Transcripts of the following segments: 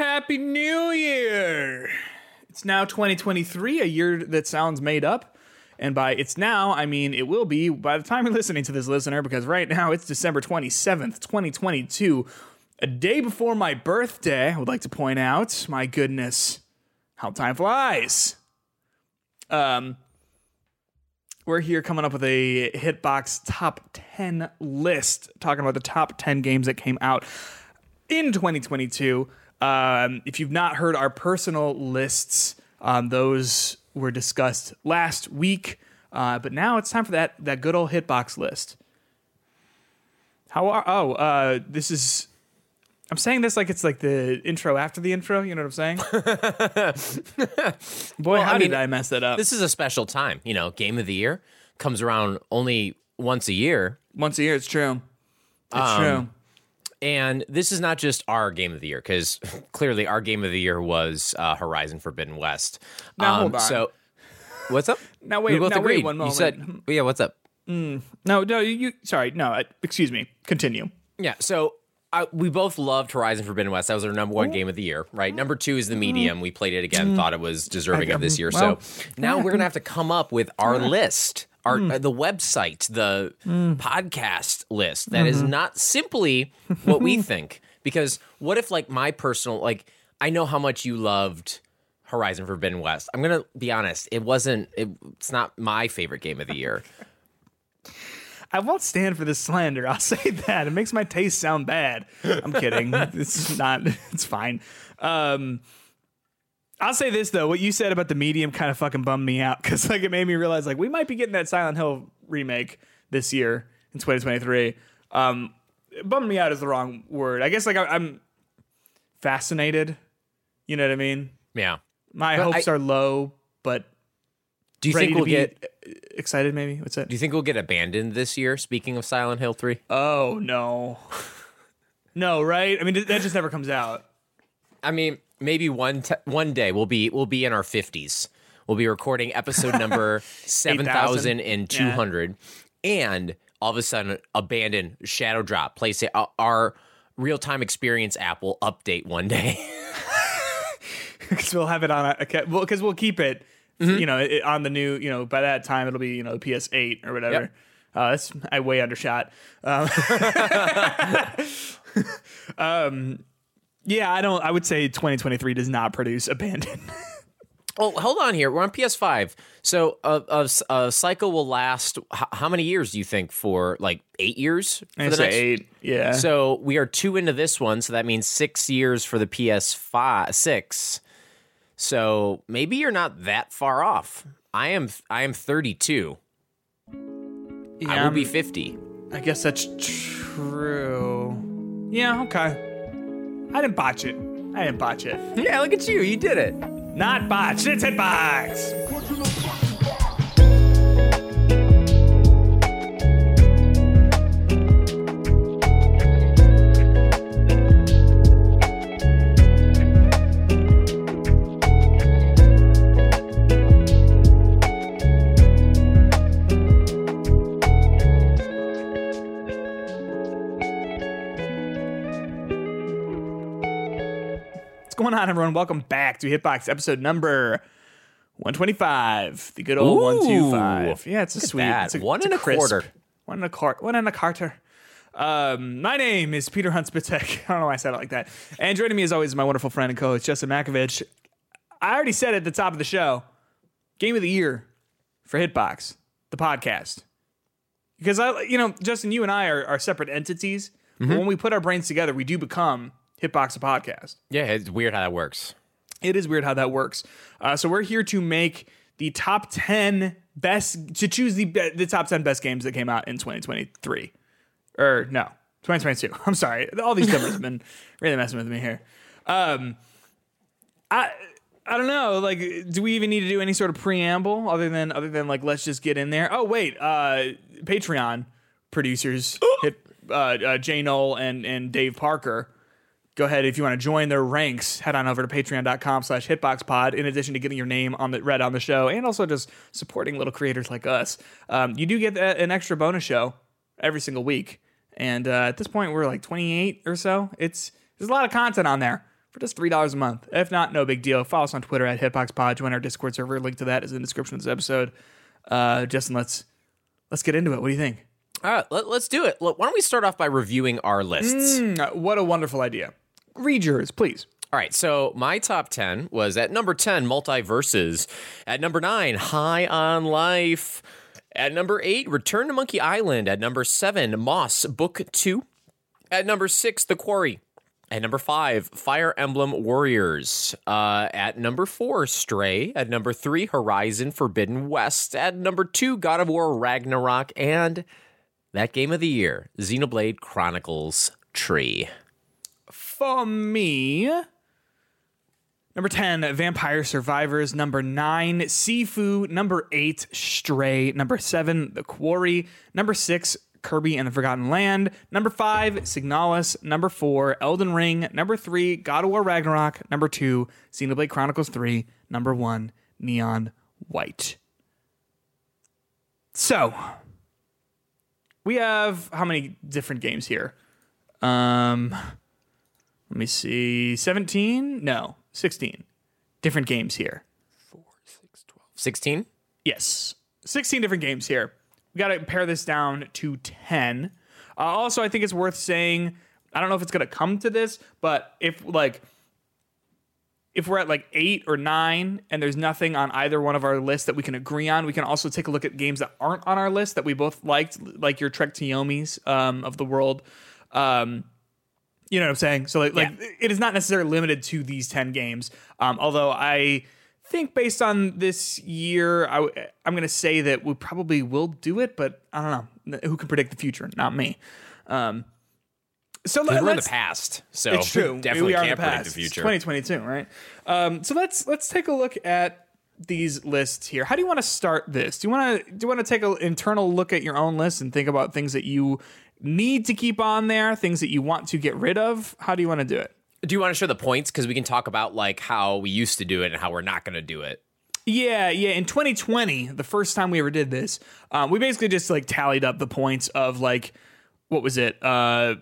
Happy New Year! It's now 2023, a year that sounds made up. And by it's now, I mean it will be by the time you're listening to this, listener, because right now it's December 27th, 2022, a day before my birthday. I would like to point out, my goodness, how time flies. Um, we're here coming up with a Hitbox top 10 list, talking about the top 10 games that came out in 2022. Um, if you've not heard our personal lists, um, those were discussed last week. Uh, but now it's time for that that good old hitbox list. How are oh uh, this is I'm saying this like it's like the intro after the intro. You know what I'm saying? Boy, Well, how I did mean, I mess that up? This is a special time. You know, game of the year comes around only once a year. Once a year, it's true. It's Um, true. And this is not just our game of the year, because clearly our game of the year was uh, Horizon Forbidden West. Um, hold on. So, what's up? Now wait, we both now wait one moment. You said, yeah, what's up? No, no, you. sorry, no. uh, Excuse me. Continue. Yeah, so I, we both loved Horizon Forbidden West. That was our number one game of the year, right? Number two is the medium. We played it again, thought it was deserving of this year. well, so now we're gonna have to come up with our list, our uh, the website, the podcast list that is not simply what we think. Because what if like my personal like I know how much you loved Horizon Forbidden West. I'm gonna be honest, it wasn't. It, it's not my favorite game of the year. I won't stand for this slander. I'll say that. It makes my taste sound bad. I'm kidding. it's not. It's fine. Um, I'll say this though. What you said about the medium kind of fucking bummed me out because like it made me realize like we might be getting that Silent Hill remake this year in 2023. Um, bummed me out is the wrong word. I guess like I, I'm fascinated. You know what I mean? Yeah. My But hopes I- are low, but Do you ready think we'll get? excited. Maybe what's that? Do you think we'll get abandoned this year? Speaking of Silent Hill three. Oh no, no, right? I mean that just never comes out. I mean, maybe one t- one day we'll be we'll be in our fifties. We'll be recording episode number seven thousand and two hundred, and all of a sudden, abandon Shadow Drop. Place it, our, our real time experience app will update one day. because we'll have it on a okay, well because we'll keep it Mm-hmm. you know it, on the new you know by that time it'll be you know the ps8 or whatever Yep. uh, that's i way undershot um, um yeah i don't i would say 2023 does not produce abandon oh, hold on here. We're on PS5, so a, a, a cycle will last. H- how many years do you think? For like eight years? For I the say next- eight yeah So we are two into this one, so that means six years for the PS5 six. So maybe you're not that far off. I am I am 32. I Yeah, will be I'm- 50. i guess that's true yeah okay i didn't botch it i didn't botch it Yeah, look at you. You did it. Not bots, it's hitbox going on, everyone? Welcome back to Hitbox episode number 125. The good old Ooh. 125. Yeah, it's a sweet. that. It's a, One it's and a crisp. quarter. One and a quart. One and a Carter. Um, my name is Peter Hunt Szpytek. I don't know why I said it like that. And joining me, as always, is my wonderful friend and co-host Justin Makovich. I already said at the top of the show, game of the year for Hitbox, the podcast. Because I, you know, Justin, you and I are, are separate entities. Mm-hmm. But when we put our brains together, we do become Hitbox, a podcast. Yeah, it's weird how that works. It is weird how that works. Uh, so we're here to make the top ten best to choose the the top ten best games that came out in 2023, or no, 2022. I'm sorry, all these numbers have been really messing with me here. Um, I I don't know. Like, do we even need to do any sort of preamble other than other than like let's just get in there? Oh wait, uh, Patreon producers hit uh, uh, Jay Knoll and and Dave Parker go ahead if you want to join their ranks head on over to patreon.com slash hitboxpod in addition to getting your name on the read on the show and also just supporting little creators like us um, you do get an extra bonus show every single week and uh, at this point we're like 28 or so it's there's a lot of content on there for just $3 a month. If not, no big deal. Follow us on Twitter at HitboxPod. Join our Discord server. Link to that is in the description of this episode. Uh, Justin, let's let's get into it. What do you think? All right, let, us do it. Look, why don't we start off by reviewing our lists? Mm, what a wonderful idea. Read yours, please. All right, so my top 10 was at number 10, MultiVersus. At number 9, High on Life. At number 8, Return to Monkey Island. At number 7, Moss Book 2. At number 6, The Quarry. At number 5, Fire Emblem Warriors. Uh, at number 4, Stray. At number 3, Horizon Forbidden West. At number 2, God of War Ragnarok. And that game of the year, Xenoblade Chronicles Three. For me, Number 10, Vampire Survivors. Number 9, Sifu. Number 8, Stray. Number 7, The Quarry. Number 6, Kirby and the Forgotten Land. Number 5, Signalis. Number 4, Elden Ring. Number 3, God of War Ragnarok. Number 2, Xenoblade Chronicles 3. Number 1, Neon White. So, we have how many different games here? Um, let me see. 17? No. 16 different games here. 4, 6, 12. 16? Yes. 16 different games here. We got to pare this down to 10. Uh, also, I think it's worth saying, I don't know if it's going to come to this, but if like, if we're at like eight or nine and there's nothing on either one of our lists that we can agree on, we can also take a look at games that aren't on our list that we both liked, like your Trek to Yomi's um, of the world. Um, you know what I'm saying? So like, like it is not necessarily limited to these 10 games. Um, although I think based on this year, I, am going to say that we probably will do it, but I don't know. Who can predict the future? Not me. Um, so let, we're in the past, so it's true. Definitely we are can't in the predict the future. It's 2022, right? Um, so let's let's take a look at these lists here. How do you want to start this? Do you want to do you want to take an internal look at your own list and think about things that you need to keep on there, things that you want to get rid of? How do you want to do it? Do you want to show the points because we can talk about like how we used to do it and how we're not going to do it? Yeah, yeah. In 2020, the first time we ever did this, um, we basically just like tallied up the points of like what was it? Uh,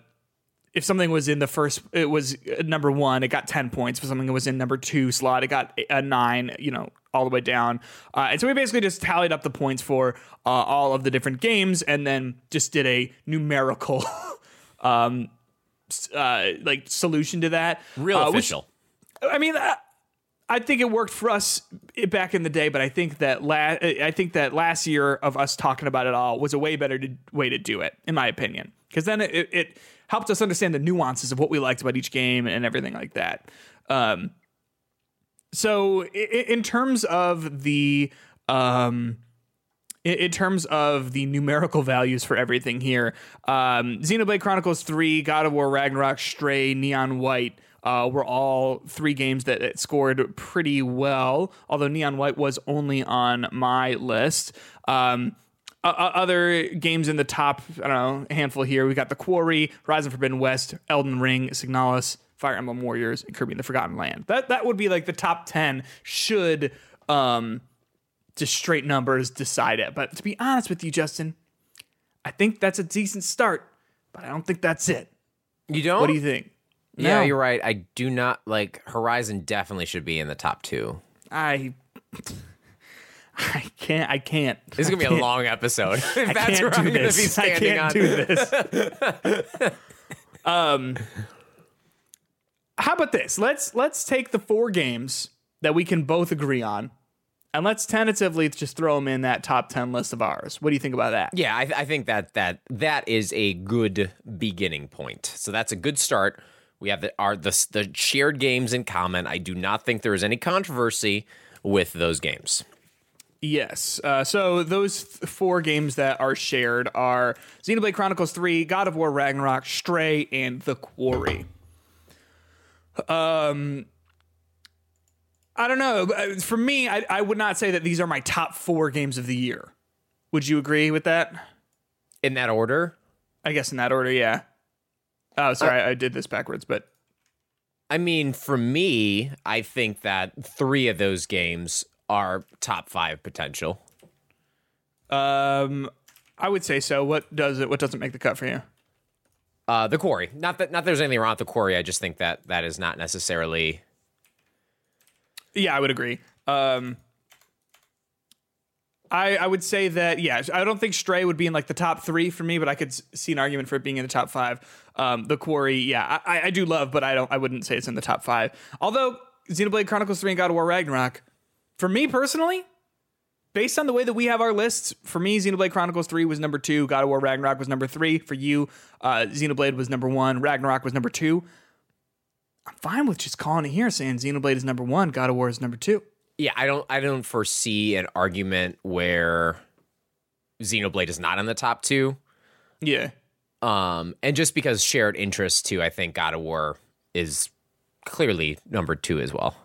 if something was in the first, it was number one, it got 10 points. If something was in number two slot, it got a nine, you know, all the way down. Uh, and so we basically just tallied up the points for uh, all of the different games and then just did a numerical, um, uh, like solution to that. Real uh, official. Which, I mean, I, I think it worked for us back in the day, but I think that la- I think that last year of us talking about it all was a way better to, way to do it, in my opinion, because then it, it helped us understand the nuances of what we liked about each game and everything like that. Um, so in terms of the um, in terms of the numerical values for everything here, um, Xenoblade Chronicles 3, God of War Ragnarok, Stray, Neon White uh, were all three games that, scored pretty well, although Neon White was only on my list. Um, uh, other games in the top, I don't know, handful here. We got The Quarry, Horizon Forbidden West, Elden Ring, Signalis, Fire Emblem Warriors, and Kirby in the Forgotten Land. That that would be like the top ten should um just straight numbers decide it. But to be honest with you, Justin, I think that's a decent start, but I don't think that's it. You don't? What do you think? Yeah, no. you're right. I do not like Horizon definitely should be in the top 2. I I can't. I can't. This is gonna be a long episode. I that's can't do this. I can't on. do this. um, how about this? Let's let's take the four games that we can both agree on, and let's tentatively just throw them in that top ten list of ours. What do you think about that? Yeah, I, I think that that that is a good beginning point. So that's a good start. We have the, our the, the shared games in common. I do not think there is any controversy with those games. Yes. Uh, so those th- four games that are shared are Xenoblade Chronicles 3, God of War Ragnarok, Stray, and The Quarry. Um, I don't know. For me, I, I would not say that these are my top four games of the year. Would you agree with that? In that order? I guess in that order, yeah. Oh, sorry, uh, I did this backwards, but. I mean, for me, I think that three of those games are top five potential? Um, I would say so. What does it? What doesn't make the cut for you? Uh, the quarry. Not that not that there's anything wrong with the quarry. I just think that that is not necessarily. Yeah, I would agree. Um, I I would say that yeah, I don't think Stray would be in like the top three for me, but I could see an argument for it being in the top five. Um, the Quarry, yeah, I, I do love, but I don't. I wouldn't say it's in the top five. Although Xenoblade Chronicles Three and God of War Ragnarok, for me personally, based on the way that we have our lists, for me, Xenoblade Chronicles 3 was number two, God of War Ragnarok was number three. For you, uh, Xenoblade was number one, Ragnarok was number two. I'm fine with just calling it here, saying Xenoblade is number one, God of War is number two. Yeah, I don't. I don't foresee an argument where Xenoblade is not in the top two. Yeah. Um, and just because shared interest too, I think God of War is clearly number two as well.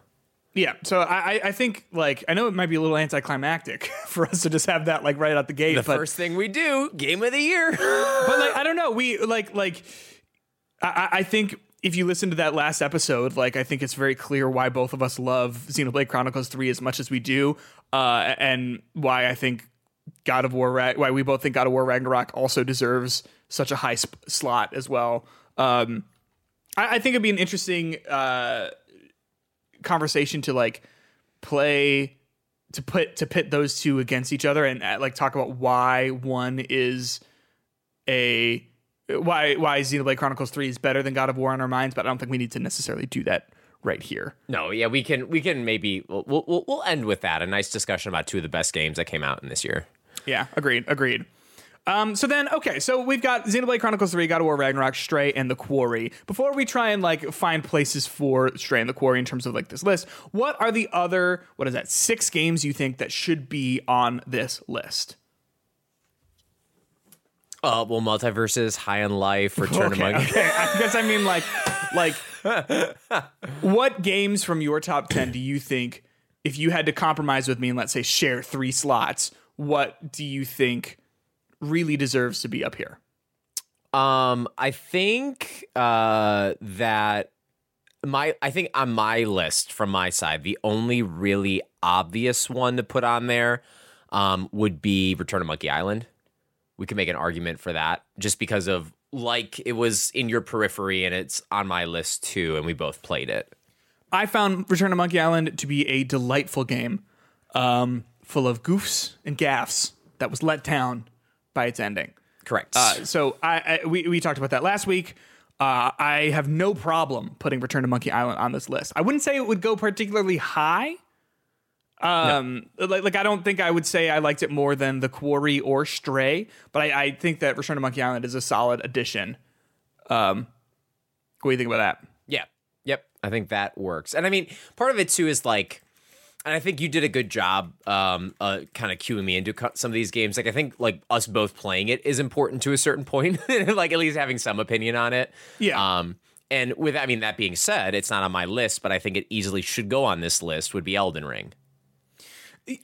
Yeah, so I, I- think like I know it might be a little anticlimactic for us to just have that like right out the gate, The but first thing we do, game of the year. but like I don't know, we like like I, I think if you listen to that last episode, like I think it's very clear why both of us love Xenoblade Chronicles Three as much as we do, uh, and why I think God of War why we both think God of War Ragnarok also deserves such a high sp- slot as well. Um, I, I think it'd be an interesting uh, conversation to like play to put to pit those two against each other and uh, like talk about why one is a why why Xenoblade Chronicles 3 is better than God of War in our minds, but I don't think we need to necessarily do that right here. no, yeah, we can. We can maybe. We'll, we'll we'll end with that. A nice discussion about two of the best games that came out in this year. Yeah, agreed, agreed. Um, so then, okay, so we've got Xenoblade Chronicles 3, God of War Ragnarok, Stray, and The Quarry. Before we try and like find places for Stray and The Quarry in terms of like this list, what are the other, what is that, six games you think that should be on this list? Uh, well, MultiVersus, High on Life, Return Okay, Monkey. okay. I guess I mean like, like, what games from your top ten do you think, if you had to compromise with me and let's say share three slots, what do you think really deserves to be up here? Um, I think uh, that my I think on my list from my side, the only really obvious one to put on there um, would be Return to Monkey Island. We can make an argument for that just because of like it was in your periphery and it's on my list too, and we both played it. I found Return to Monkey Island to be a delightful game, um, full of goofs and gaffs that was let down by its ending. Correct. Uh, so I, I we, we talked about that last week. Uh, I have no problem putting Return to Monkey Island on this list. I wouldn't say it would go particularly high. Um, like, like I don't think I would say I liked it more than The Quarry or Stray, but I, I think that Return to Monkey Island is a solid addition. Um, what do you think about that? Yeah. Yep. I think that works. And I mean, part of it too is like, and I think you did a good job, um, uh, kind of cueing me into some of these games. Like, I think like us both playing it is important to a certain point, like at least having some opinion on it. Yeah. Um, and with, I mean, that being said, it's not on my list, but I think it easily should go on this list. Would be Elden Ring.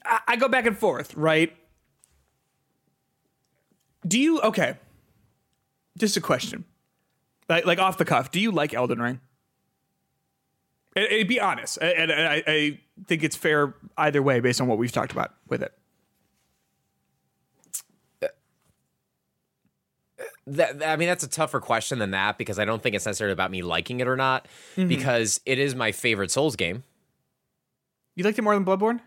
I, I go back and forth, right? Do you okay? Just a question, like like off the cuff. Do you like Elden Ring? And, and be honest, and, and I, I think it's fair either way based on what we've talked about with it. That, I mean, that's a tougher question than that because I don't think it's necessarily about me liking it or not, because it is my favorite Souls game. You liked it more than Bloodborne?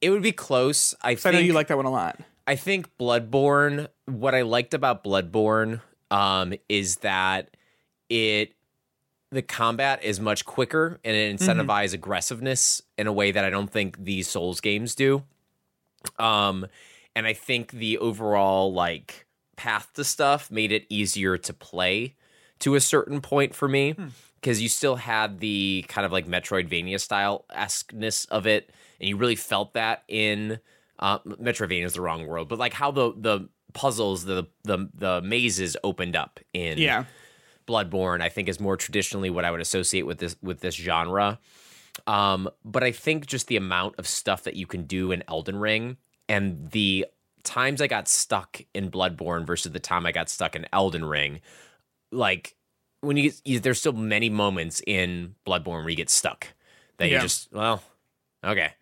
It would be close. I I know you like that one a lot. I think Bloodborne. What I liked about Bloodborne um, is that it the combat is much quicker and it incentivizes aggressiveness in a way that I don't think these Souls games do. Um, and I think the overall like path to stuff made it easier to play to a certain point for me because you still had the kind of like Metroidvania style esqueness of it, and you really felt that in uh, Metroidvania is the wrong word, but like how the the puzzles, the the the mazes opened up in Yeah. Bloodborne, I think is more traditionally what I would associate with this with this genre. Um, but I think just the amount of stuff that you can do in Elden Ring and the times I got stuck in Bloodborne versus the time I got stuck in Elden Ring, like when you, you there's still many moments in Bloodborne where you get stuck that you just well, okay.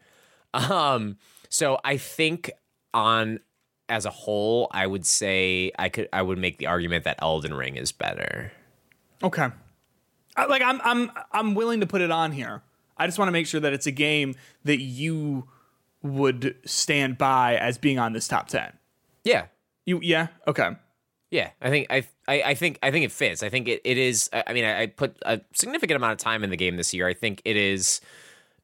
Um, so I think on as a whole, I would say I could I would make the argument that Elden Ring is better. Okay. I, like I'm I'm I'm willing to put it on here. I just want to make sure that it's a game that you would stand by as being on this top 10. Yeah. You yeah, okay. Yeah, I think I, I I think I think it fits. I think it, it is. I mean, I, I put a significant amount of time in the game this year. I think it is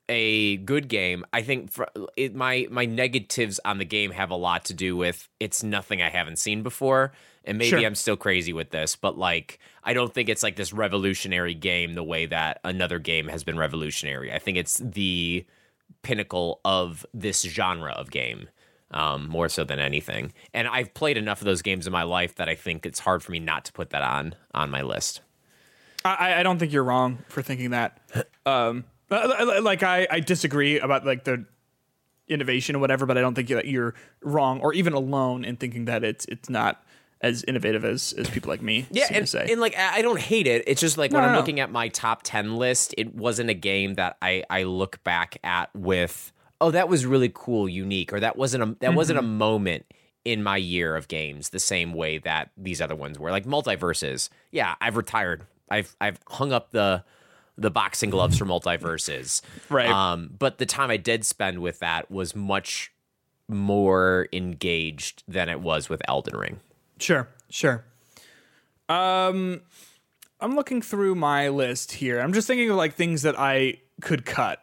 a good game. I think for, it, my my negatives on the game have a lot to do with it's nothing I haven't seen before, and maybe Sure. I'm still crazy with this, but like I don't think it's like this revolutionary game the way that another game has been revolutionary. I think it's the pinnacle of this genre of game. Um, more so than anything, and I've played enough of those games in my life that I think it's hard for me not to put that on on my list. I, I don't think you're wrong for thinking that. Um, uh, like I, I disagree about like the innovation or whatever, but I don't think that you're wrong or even alone in thinking that it's it's not as innovative as as people like me Yeah, seem and, to say. and like I don't hate it. It's just like when No, I'm no, no. looking at my top ten list, it wasn't a game that I I look back at with oh that was really cool, unique, or that wasn't a that wasn't a Mm-hmm. moment in my year of games the same way that these other ones were. Like MultiVersus, yeah, I've retired. I've I've hung up the the boxing gloves for MultiVersus. Right. Um, but the time I did spend with that was much more engaged than it was with Elden Ring. Sure, sure. Um, I'm looking through my list here. I'm just thinking of like things that I could cut.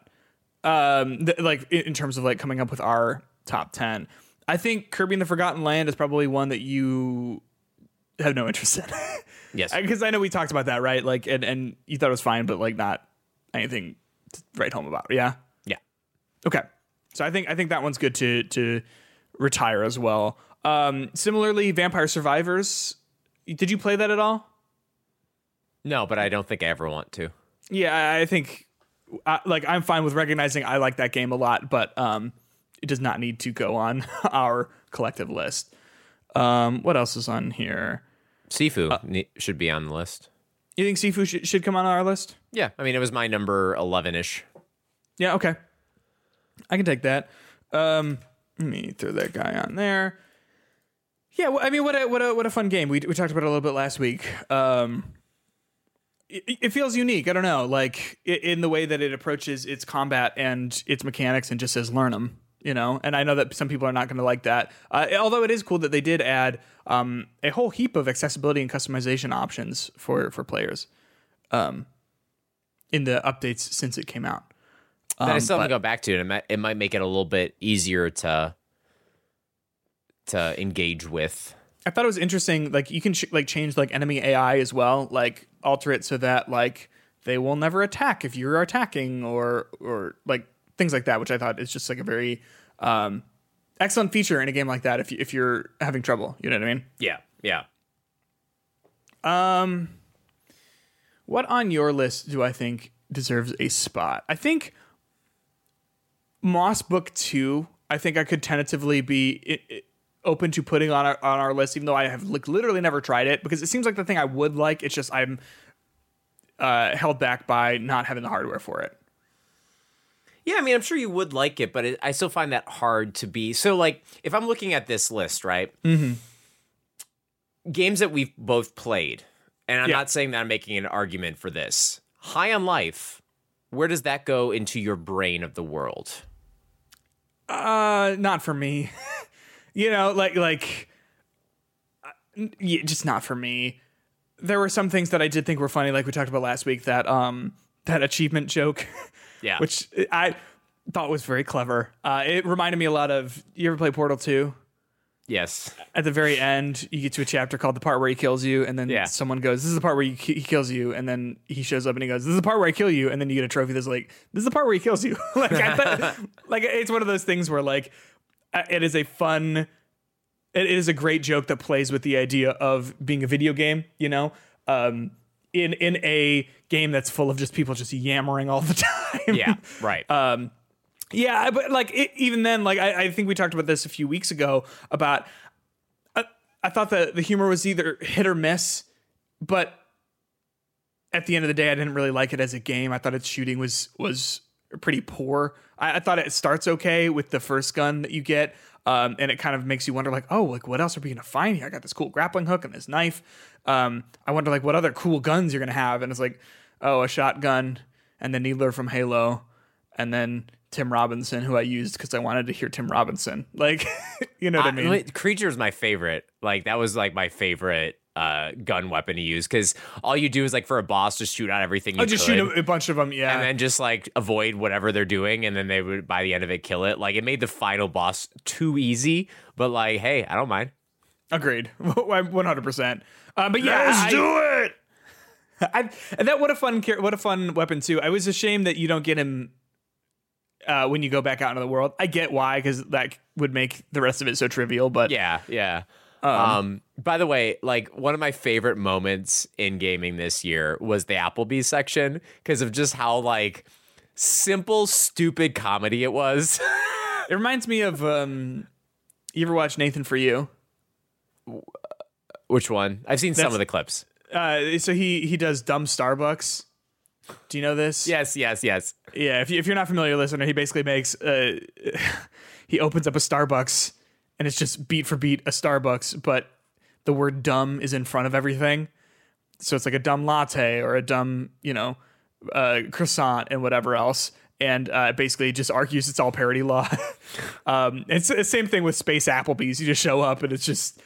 Um, th- like in, in terms of like coming up with our top ten. I think Kirby and the Forgotten Land is probably one that you have no interest in. Yes. because I know we talked about that, right? Like, and and you thought it was fine, but like not anything to write home about. Yeah. yeah. Okay. So I think I think that one's good to to retire as well. Um, similarly, Vampire Survivors. Did you play that at all? No, but I don't think I ever want to. Yeah, I- I think uh, like I'm fine with recognizing I like that game a lot, but um, it does not need to go on our collective list. Um, what else is on here? Sifu ne- should be on the list. You think Sifu should, should come on our list? Yeah, I mean it was my number eleven ish. Yeah, okay. I can take that. Um, let me throw that guy on there. Yeah, well, I mean, what a what a what a fun game. We we talked about it a little bit last week. Um, it, it feels unique. I don't know, like in the way that it approaches its combat and its mechanics, and just says learn them. You know, and I know that some people are not going to like that. Uh, although it is cool that they did add um, a whole heap of accessibility and customization options for for players um, in the updates since it came out. But I Um, still have but- to go back to it. It might, it might make it a little bit easier to to engage with. I thought it was interesting. Like you can ch- like change like enemy AI as well, like alter it so that like they will never attack if you're attacking, or or like things like that. Which I thought is just like a very um, excellent feature in a game like that. If you, if you're having trouble, you know what I mean. Yeah, yeah. Um, what on your list do I think deserves a spot? I think Moss Book Two. I think I could tentatively be i- i- open to putting on our on our list, even though I have like literally never tried it because it seems like the thing I would like. It's just I'm uh, held back by not having the hardware for it. Yeah, I mean, I'm sure you would like it, but it, I still find that hard to be. So, like, if I'm looking at this list, right? Mm-hmm. Games that we've both played, and I'm Yeah. not saying that I'm making an argument for this. High on Life, where does that go into your brain of the world? Uh, not for me. you know, like like, uh, yeah, just not for me. There were some things that I did think were funny, like we talked about last week. That um, that achievement joke. Yeah. which I thought was very clever. Uh, it reminded me a lot of. You ever play Portal Two? Yes. At the very end, you get to a chapter called the part where he kills you, and then Yeah. someone goes, "This is the part where he kills you," and then he shows up and he goes, "This is the part where I kill you," and then you get a trophy that's like, "This is the part where he kills you." like, I thought, like it's one of those things where like uh, it is a fun, it is a great joke that plays with the idea of being a video game. You know, um, in in a game that's full of just people just yammering all the time. Yeah. Right. Um, yeah, but like it, even then, like I, I think we talked about this a few weeks ago about. I, I thought that the humor was either hit or miss, but at the end of the day, I didn't really like it as a game. I thought its shooting was was pretty poor. I, I thought it starts okay with the first gun that you get, um, and it kind of makes you wonder, like, oh, like what else are we gonna find here? I got this cool grappling hook and this knife. Um, I wonder, like, what other cool guns you're gonna have, and it's like, oh, a shotgun, and the Needler from Halo, and then Tim Robinson, who I used because I wanted to hear Tim Robinson. Like, you know what I, I mean? Creature is my favorite. Like that was like my favorite uh, gun weapon to use because all you do is like for a boss just shoot out everything. You oh, just could, shoot a, a, bunch of them, yeah, and then just like avoid whatever they're doing, and then they would by the end of it kill it. Like it made the final boss too easy, but like, hey, I don't mind. Agreed, one hundred percent. Uh, but yeah, let's I, do it. I, that what a fun what a fun weapon too. I was ashamed that you don't get him uh, when you go back out into the world. I get why because that would make the rest of it so trivial. But yeah, yeah. Um, um, by the way, like one of my favorite moments in gaming this year was the Applebee's section because of just how like simple, stupid comedy it was. it reminds me of um, you ever watch Nathan for You? Which one? I've seen That's, some of the clips. Uh, so he he does dumb Starbucks. Do you know this? Yes, yes, yes. Yeah, if you, if you're not familiar, listener, he basically makes uh, he opens up a Starbucks and it's just beat for beat a Starbucks, but the word dumb is in front of everything. So it's like a dumb latte or a dumb, you know, uh, croissant and whatever else. And uh, basically just argues it's all parody law. um, it's the same thing with Space Applebee's. You just show up and it's just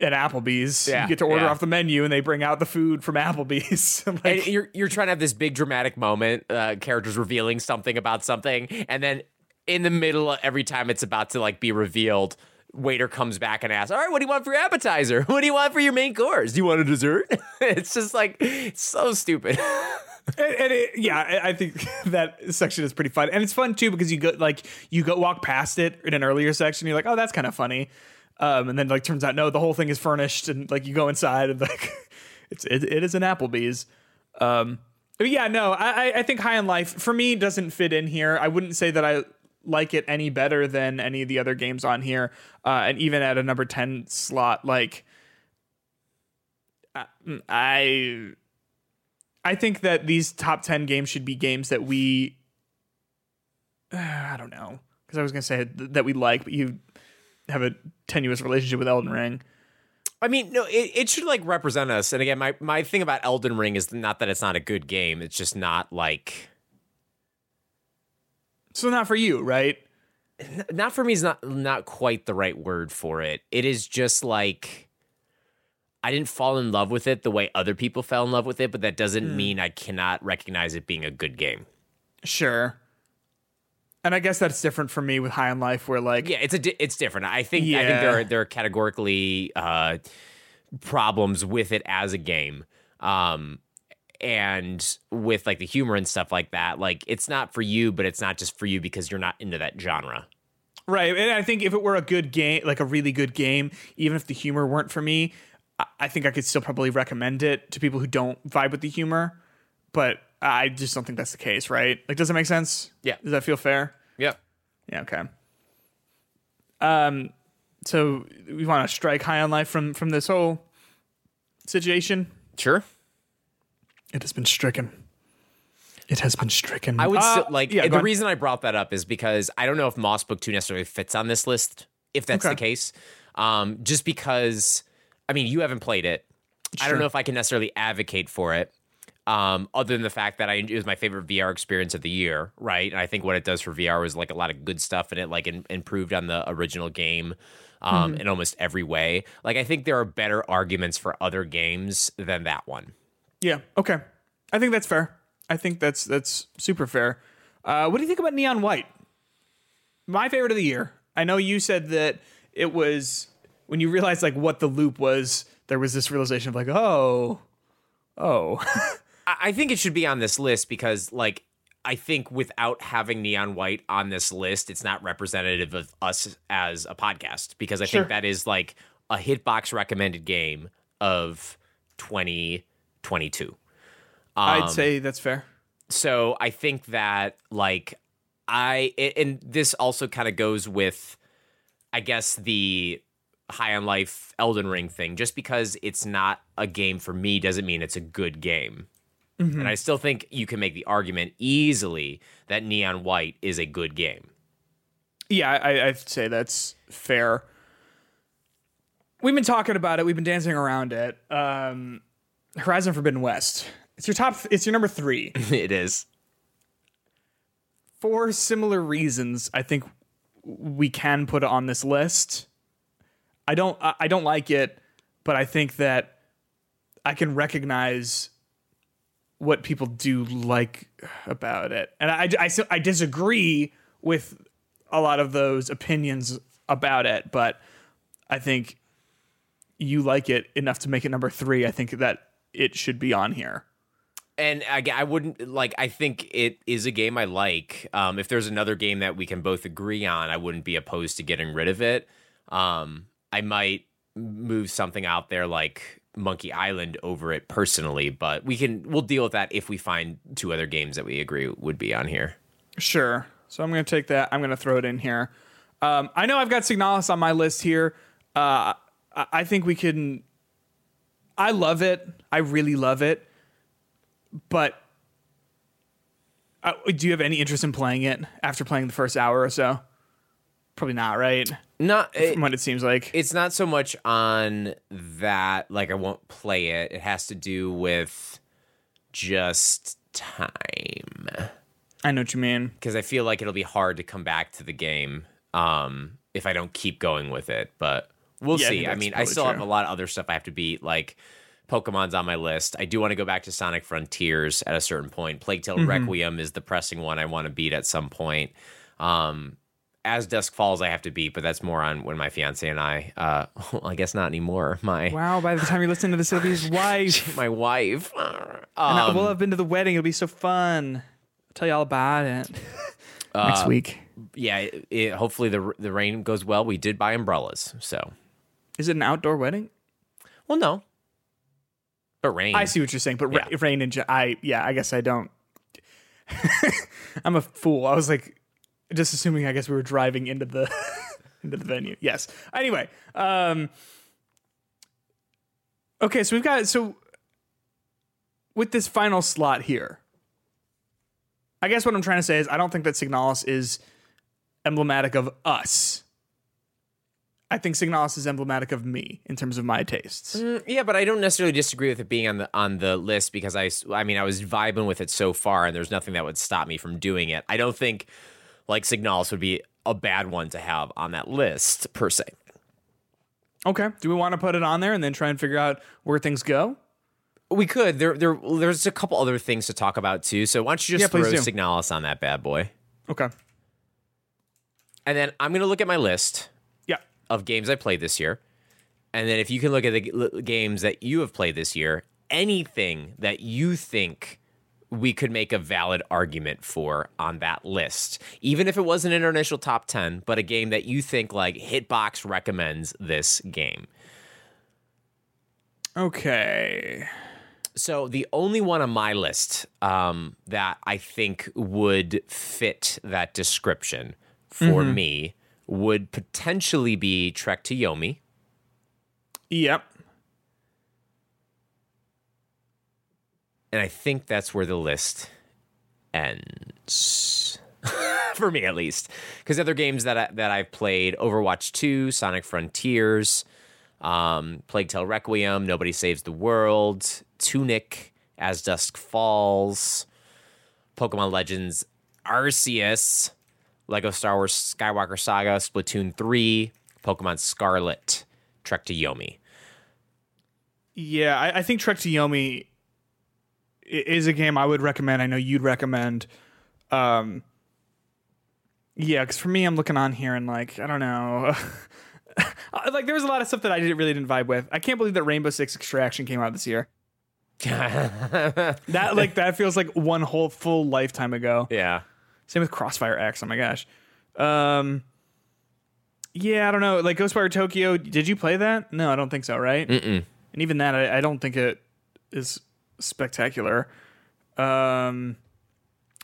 at Applebee's. Yeah, you get to order yeah. off the menu, and they bring out the food from Applebee's. like, and you're you're trying to have this big dramatic moment, uh, characters revealing something about something, and then in the middle, every time it's about to like be revealed, waiter comes back and asks, "All right, what do you want for your appetizer? What do you want for your main course? Do you want a dessert?" it's just like so stupid. and, and it, yeah, I think that section is pretty fun, and it's fun too because you go like you go walk past it in an earlier section. You're like, "Oh, that's kind of funny," um, and then like turns out no, the whole thing is furnished, and like you go inside and like it's it, it is an Applebee's. Um, but yeah, no, I I think High on Life for me doesn't fit in here. I wouldn't say that I like it any better than any of the other games on here. Uh, and even at a number 10 slot, like, I. I think that these top 10 games should be games that we uh, I don't know because I was going to say that we like but you have a tenuous relationship with Elden Ring. I mean, no, it, it should like represent us. And again, my my thing about Elden Ring is not that it's not a good game. It's just not like so not for you, right? Not for me is not not quite the right word for it. It is just like I didn't fall in love with it the way other people fell in love with it, but that doesn't mm. mean I cannot recognize it being a good game. Sure. And I guess that's different for me with High on Life, where like yeah, it's a di- it's different. I think yeah. I think there are there are categorically uh, problems with it as a game. Um, and with like the humor and stuff like that like it's not for you but it's not just for you because you're not into that genre. Right and i think if it were a good game like a really good game even if the humor weren't for me i think i could still probably recommend it to people who don't vibe with the humor but i just don't think that's the case right? Like does that make sense? Yeah. Does that feel fair? Yeah yeah okay. Um so we want to strike high on life from from this whole situation? Sure it has been stricken. It has been stricken. I would uh, still, like yeah, the reason I brought that up is because I don't know if Moss Book 2 necessarily fits on this list, if that's okay. the case. Um, just because I mean you haven't played it. Sure. I don't know if I can necessarily advocate for it. Um, other than the fact that I it was my favorite VR experience of the year, right? And I think what it does for VR was like a lot of good stuff in it, like in, improved on the original game um, mm-hmm. in almost every way. Like I think there are better arguments for other games than that one. Yeah. Okay. I think that's fair. I think that's that's super fair. Uh, what do you think about Neon White? My favorite of the year. I know you said that it was when you realized like what the loop was. There was this realization of like, oh, oh. I think it should be on this list because like I think without having Neon White on this list, it's not representative of us as a podcast because I sure. think that is like a hitbox recommended game of 20 22. Um, I'd say that's fair. So I think that like I and this also kind of goes with I guess the high on life Elden Ring thing. Just because it's not a game for me doesn't mean it's a good game. And I still think you can make the argument easily that Neon White is a good game. Yeah, I, I'd say that's fair. We've been talking about it. We've been dancing around it. Um, Horizon Forbidden West. It's your top. It's your number three. it is. For similar reasons, I think we can put it on this list. I don't. I don't like it, but I think that I can recognize what people do like about it, and I, I, I disagree with a lot of those opinions about it, but I think you like it enough to make it number three. I think that it should be on here. And I, I wouldn't like. I think it is a game I like. Um, if there's another game that we can both agree on, I wouldn't be opposed to getting rid of it. Um, I might move something out there like Monkey Island over it personally, but we can we'll deal with that if we find two other games that we agree would be on here. Sure. So I'm going to take that. I'm going to throw it in here. Um, I know I've got Signalis on my list here. Uh, I, I think we can. I love it. I really love it. But uh, do you have any interest in playing it after playing the first hour or so? Probably not, right? Not it, From what it seems like. it's not so much on that like I won't play it. It has to do with just time. I know what you mean. because I feel like it'll be hard to come back to the game um, if I don't keep going with it. But we'll Yeah, see. think I mean, I probably still have a lot of other stuff I have to beat, like Pokemon's on my list. I do want to go back to Sonic Frontiers at a certain point. Plague Tale Mm-hmm. Requiem is the pressing one I want to beat at some point. Um, as Dusk Falls, I have to beat, but that's more on when my fiance and I. Uh, well, I guess not anymore. My Wow, by the time you listen to this, it'll be his wife. my wife. And Um, we'll have been to the wedding. It'll be so fun. I'll tell you all about it Uh, next week. yeah, it, it, hopefully the the rain goes well. We did buy umbrellas, so Is it an outdoor wedding? well, no, but rain. I see what you're saying, but ra- Yeah. rain and I yeah, I guess I don't. I'm a fool. I was like, just assuming. I guess we were driving into the into the venue. Yes. Anyway, um, okay, so we've got so with this final slot here. I guess what I'm trying to say is I don't think that Signalis is emblematic of us. I think Signalis is emblematic of me in terms of my tastes. Mm, Yeah, but I don't necessarily disagree with it being on the on the list because I I mean, I was vibing with it so far, and there's nothing that would stop me from doing it. I don't think like Signalis would be a bad one to have on that list per se. Okay. Do we want to put it on there and then try and figure out where things go? We could. There, there, there's a couple other things to talk about too. So why don't you Yeah, just throw do. Signalis on that bad boy, Okay. and then I'm gonna look at my list Yeah. Of games I played this year. And then if you can look at the g- games that you have played this year, anything that you think we could make a valid argument for on that list, even if it wasn't in our initial top 10, but a game that you think like Hitbox recommends this game. Okay. So the only one on my list um, that I think would fit that description for me would potentially be Trek to Yomi. Yep. and I think that's where the list ends for me at least. Because other games that I, that I've played, Overwatch Two, Sonic Frontiers, um, Plague Tale Requiem, Nobody Saves the World, Tunic, As Dusk Falls, Pokemon Legends Arceus, Lego Star Wars Skywalker Saga, Splatoon Three, Pokemon Scarlet, Trek to Yomi. Yeah, I, I think Trek to Yomi is a game I would recommend. I know you'd recommend. Um, yeah, because for me, I'm looking on here and like I don't know. like there was a lot of stuff that I didn't really didn't vibe with. I can't believe that Rainbow Six Extraction came out this year. That like that feels like one whole full lifetime ago. yeah. Same with Crossfire X. Oh my gosh. Um, yeah, I don't know. Like Ghostwire Tokyo. Did you play that? No, I don't think so. Right? Mm-mm. And even that, I, I don't think it is spectacular. Um,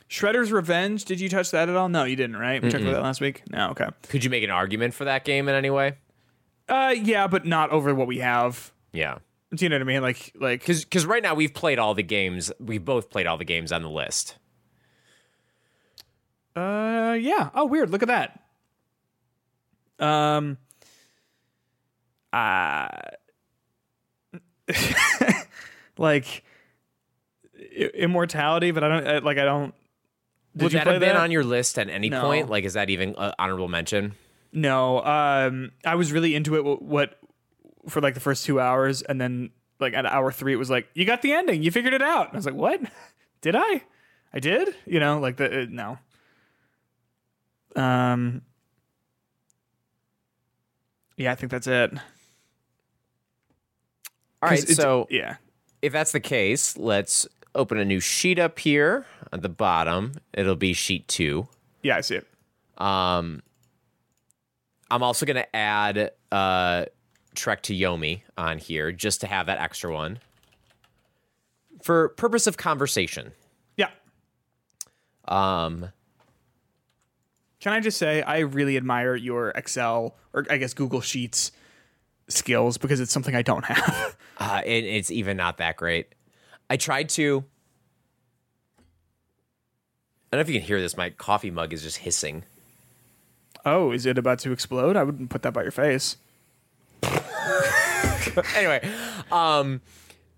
Shredder's Revenge. Did you touch that at all? No, you didn't. Right? We talked about that last week. No. Okay. Could you make an argument for that game in any way? Uh, yeah, but not over what we have. Yeah. Do you know what I mean? Like like Because because right now we've played all the games. We've both played all the games on the list. Uh, yeah. Oh, weird. Look at that. Um, uh, like i- immortality, but I don't uh, like. I don't. Did Would you that play have been that? on your list at any No. point? Like, is that even an honorable mention? No. Um, I was really into it. What, what for like the first two hours, and then like at hour three, it was like you got the ending. You figured it out. And I was like, what? Did I? I did. You know, like the uh, no. Um. Yeah, I think that's it. All right, so yeah, if that's the case, let's open a new sheet up here at the bottom. It'll be sheet two. yeah, I see it. Um, I'm also going to add uh, Trek to Yomi on here just to have that extra one for purpose of conversation. Yeah. Um, Can I just say I really admire your Excel or I guess Google Sheets skills because it's something I don't have. uh, it, it's even not that great. I tried to. I don't know if you can hear this. My coffee mug is just hissing. oh, is it about to explode? I wouldn't put that by your face. anyway, um,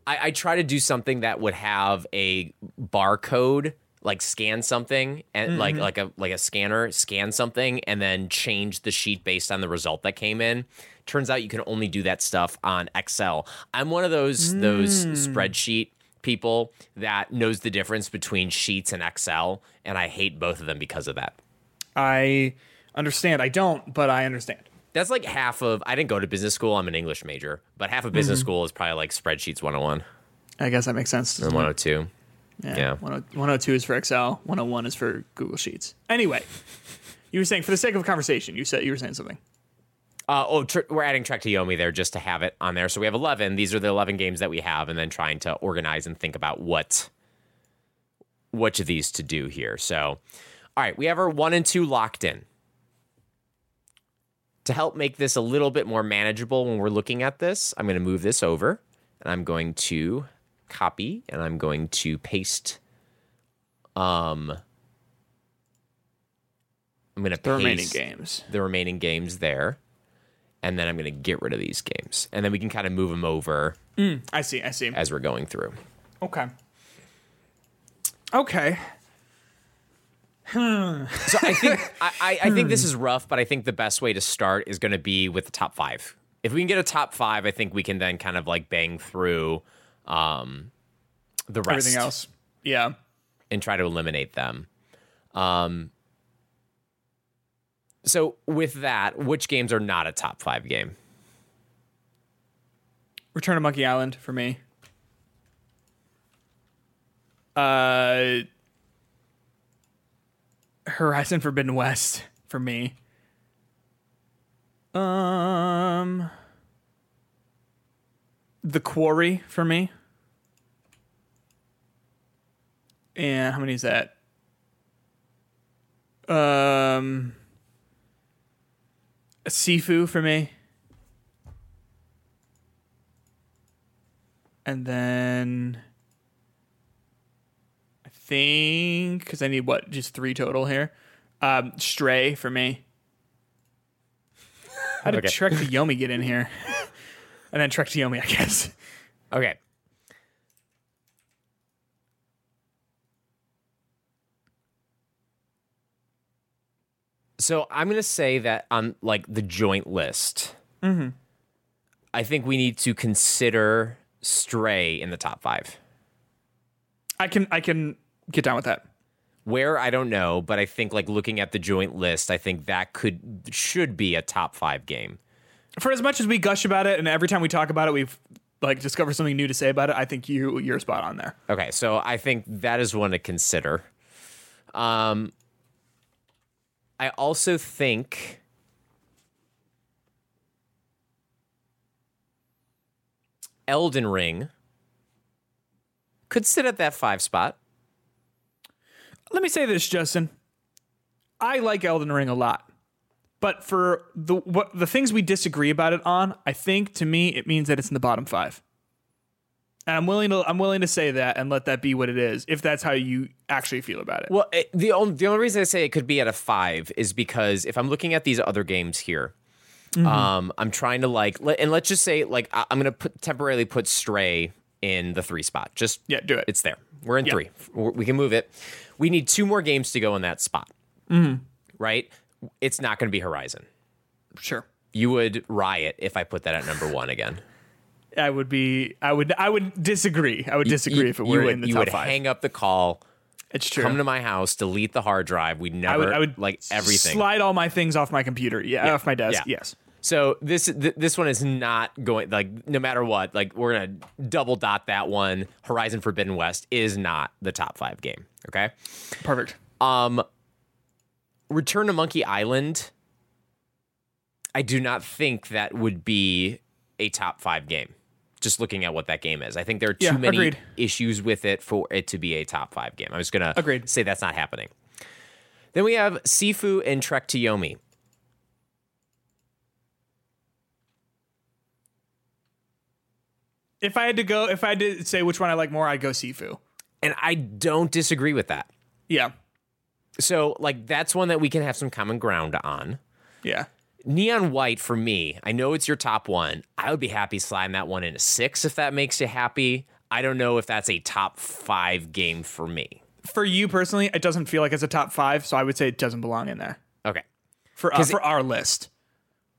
I, I try to do something that would have a barcode, like scan something and like mm-hmm. like a like a scanner, scan something, and then change the sheet based on the result that came in. Turns out you can only do that stuff on Excel. I'm one of those those hmm. spreadsheet people that knows the difference between sheets and Excel, and I hate both of them because of that. I understand. I don't, but I understand. That's like half of I didn't go to business school. I'm an English major, but half of business mm-hmm. school is probably like spreadsheets 101 I guess that makes sense. and 102. Yeah. 10- 102 is for Excel. 101 is for Google Sheets. Anyway, you were saying for the sake of conversation, you said you were saying something. Uh, oh, tr- we're adding Trek to Yomi there just to have it on there. So we have 11. These are the 11 games that we have, and then trying to organize and think about what which of these to do here. So, all right, we have our one and two locked in. To help make this a little bit more manageable when we're looking at this, I'm going to move this over, and I'm going to copy, and I'm going to paste. Um, I'm going to The remaining games. the remaining games there. And then I'm going to get rid of these games. And then we can kind of move them over I see. I see. as we're going through. Okay. Okay. So I think I, I, I think this is rough, but I think the best way to start is going to be with the top five. If we can get a top five, I think we can then kind of like bang through um, the rest Everything else. Yeah. and try to eliminate them. Um, so with that, which games are not a top five game? Return to Monkey Island for me. Uh, Horizon Forbidden West for me. Um, The Quarry for me. And how many is that? Um, a Sifu for me. And then I think because I need what just three total here. Um, Stray for me. How did Okay. Trek to Yomi get in here? and then Trek to Yomi, I guess. Okay. So I'm going to say that on like the joint list, I think we need to consider Stray in the top five. I can I can get down with that. Where I don't know, but I think like looking at the joint list, I think that could should be a top five game. For as much as we gush about it, and every time we talk about it, we've like discovered something new to say about it. I think you you're spot on there. Okay, so I think that is one to consider. Um, I also think Elden Ring could sit at that five spot. Let me say this, Justin. I like Elden Ring a lot. But for the what the things we disagree about it on, I think to me it means that it's in the bottom five. And I'm willing to I'm willing to say that and let that be what it is if that's how you actually feel about it. Well, it, the only the only reason I say it could be at a five is because if I'm looking at these other games here, Mm-hmm. um, I'm trying to like, let, and let's just say like I- I'm gonna put temporarily put Stray in the three spot. Just Yeah, do it. It's there. We're in Yeah. three. We're- We can move it. We need two more games to go in that spot. Mm-hmm. Right? It's not going to be Horizon. sure. You would riot if I put that at number one again. I would be I would I would disagree. I would disagree You- if it were would, in the you top would 5. hang up the call, it's true. come to my house, delete the hard drive. We'd never I would I would like everything. Slide all my things off my computer. Yeah, off my desk. yeah. Yes. So this th- this one is not going like no matter what. Like we're gonna double dot that one. Horizon Forbidden West is not the top five game. Okay. Perfect. Um, Return to Monkey Island. I do not think that would be a top five game. Just looking at what that game is, I think there are too Yeah, many agreed. issues with it for it to be a top five game. I was gonna Agreed. say that's not happening. Then we have Sifu and Trek to Yomi. If I had to go, if I had to say which one I like more, I'd go Sifu. And I don't disagree with that. Yeah. So, like, that's one that we can have some common ground on. Yeah. Neon White for me, I know it's your top one. I would be happy sliding that one into six if that makes you happy. I don't know if that's a top five game for me. For you personally, it doesn't feel like it's a top five, so I would say it doesn't belong in there Okay. for uh, for our list.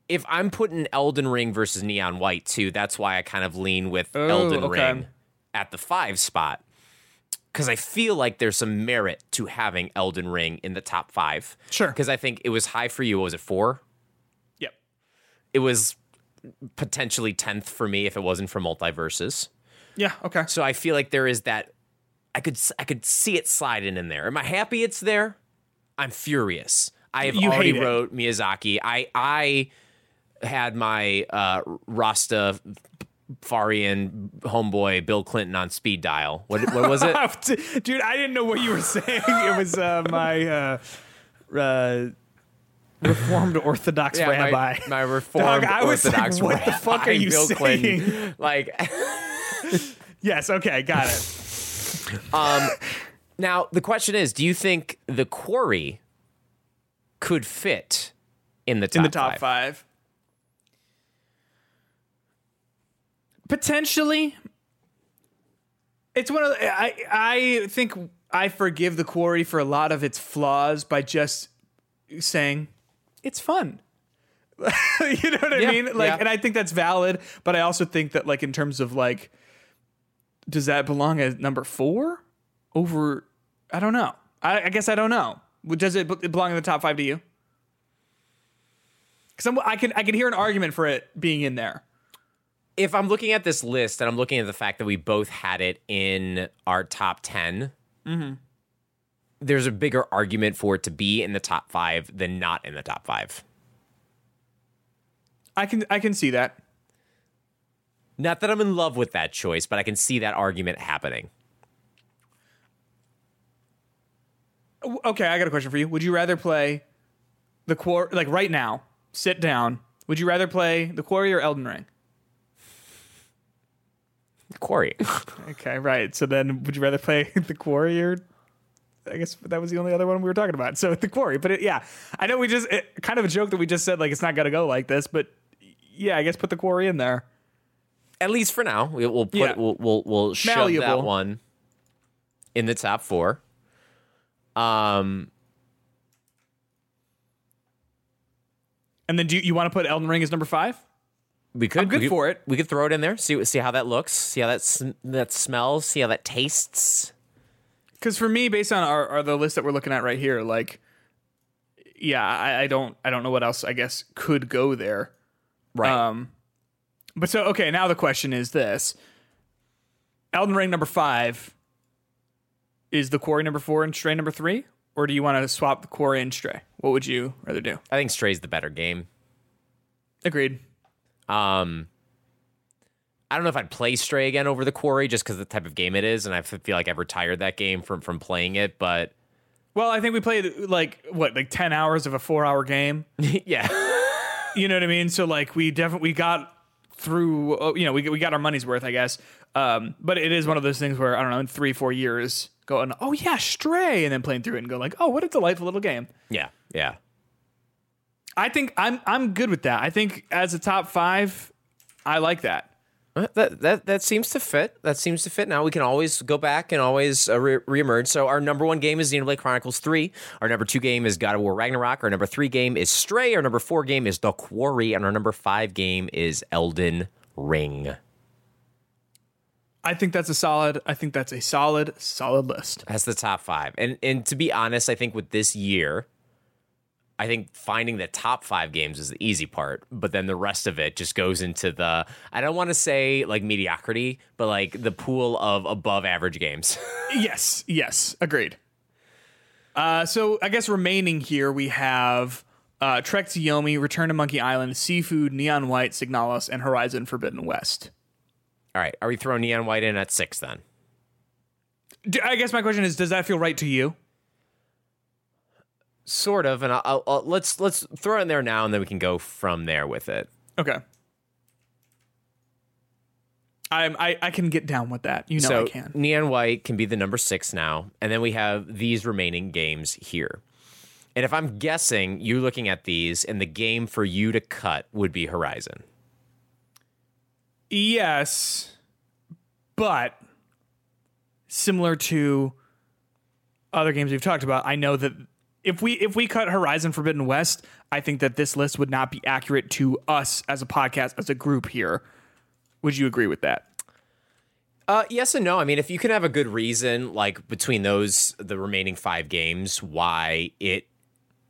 If I'm putting Elden Ring versus Neon White too, that's why I kind of lean with Oh, Elden okay. Ring at the five spot. Because I feel like there's some merit to having Elden Ring in the top five. Sure. Because I think it was high for you. What was it four? It was potentially 10th for me if it wasn't for MultiVersus. Yeah. Okay. So I feel like there is that I could I could see it sliding in there. Am I happy it's there? I'm furious. I have You already wrote Miyazaki. I I had my uh, Rasta Farian homeboy Bill Clinton on speed dial. What what was it? Dude, I didn't know what you were saying. It was uh, my uh, uh, Reformed Orthodox Yeah, rabbi. my, my reformed Dog, I was like, Orthodox what the fuck are rabbi, you Bill saying? Clinton. Like yes. Okay. Got it. Um, now the question is, do you think the quarry could fit in the top in the top five? five. Potentially, it's one of the, I I think I forgive the quarry for a lot of its flaws by just saying it's fun. you know what I Yeah, mean? Like, yeah. and I think that's valid. But I also think that, like, in terms of like, does that belong as number four over? I don't know. I, I guess I don't know. Does it be- belong in the top five to you? Because I can I can hear an argument for it being in there. If I'm looking at this list and I'm looking at the fact that we both had it in our top 10, Mm-hmm. There's a bigger argument for it to be in the top five than not in the top five. I can I can see that. Not that I'm in love with that choice, but I can see that argument happening. Okay, I got a question for you. Would you rather play the quarry like right now? Sit down. Would you rather play the quarry or Elden Ring? Quarry. Okay, right. So then, would you rather play the quarry or? I guess that was the only other one we were talking about. So the quarry, but it, yeah, I know we just it, kind of a joke that we just said like it's not gonna go like this, but yeah, I guess put the quarry in there. At least for now, we- we'll put Yeah. we'll we'll, we'll shove that one in the top four. Um, And then do you, you want to put Elden Ring as number five? we could I'm good we could- for it. We could throw it in there. See see how that looks. See how that sm- that smells. See how that tastes. Because for me, based on our, our the list that we're looking at right here, like, yeah, I, I don't I don't know what else I guess could go there. Right. Um, but so okay, now the question is this: Elden Ring number five is the Quarry number four and Stray number three, or do you want to swap the Quarry and Stray? What would you rather do? I think Stray's the better game. Agreed. Um, I don't know if I'd play Stray again over the Quarry just because the type of game it is, and I feel like I've retired that game from from playing it. But Well, I think we played like what, like ten hours of a four-hour game. yeah, You know what I mean? So like we definitely we got through. oh, You know, we we got our money's worth, I guess. Um, but it is one of those things where I don't know, in three four years, going, oh yeah, Stray, and then playing through it and go like, oh, what a delightful little game. Yeah, yeah. I think I'm I'm good with that. I think as a top five, I like that. Uh, That that that seems to fit. That seems to fit. Now we can always go back and always uh, re- reemerge. So our number one game is Xenoblade Chronicles Three. Our number two game is God of War Ragnarok. Our number three game is Stray. Our number four game is The Quarry, and our number five game is Elden Ring. I think that's a solid. I think that's a solid solid list. That's the top five. And and to be honest, I think with this year, I think finding the top five games is the easy part, but then the rest of it just goes into the I don't want to say like mediocrity, but like the pool of above average games. yes, yes, agreed. Uh, so I guess remaining here we have uh, Trek to Yomi, Return to Monkey Island, Sifu, Neon White, Signalis, and Horizon Forbidden West. All right, are we throwing Neon White in at six then? I guess my question is, does that feel right to you? Sort of, and I'll, I'll, let's let's throw it in there now, and then we can go from there with it. Okay. I'm, I I can get down with that. You know so I can. Neon White can be the number six now, and then we have these remaining games here. And if I'm guessing, you're looking at these, and the game for you to cut would be Horizon. Yes, but similar to other games we've talked about, I know that if we if we cut Horizon Forbidden West, I think that this list would not be accurate to us as a podcast as a group here. Would you agree with that? Uh, yes and no. I mean, if you can have a good reason, like between those, the remaining five games, why it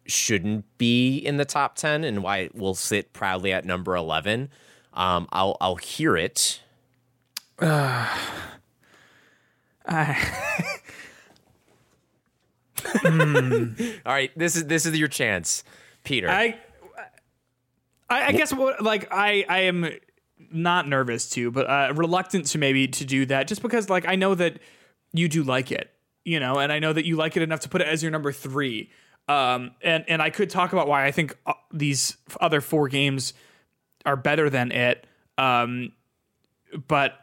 shouldn't be in the top ten and why it will sit proudly at number eleven, um, I'll I'll hear it. All right, this is this is your chance, Peter. I I, I guess what like I I am not nervous to, but uh, reluctant to maybe to do that, just because like I know that you do like it, you know, and I know that you like it enough to put it as your number three. Um, and and I could talk about why I think uh, these other four games are better than it. Um, but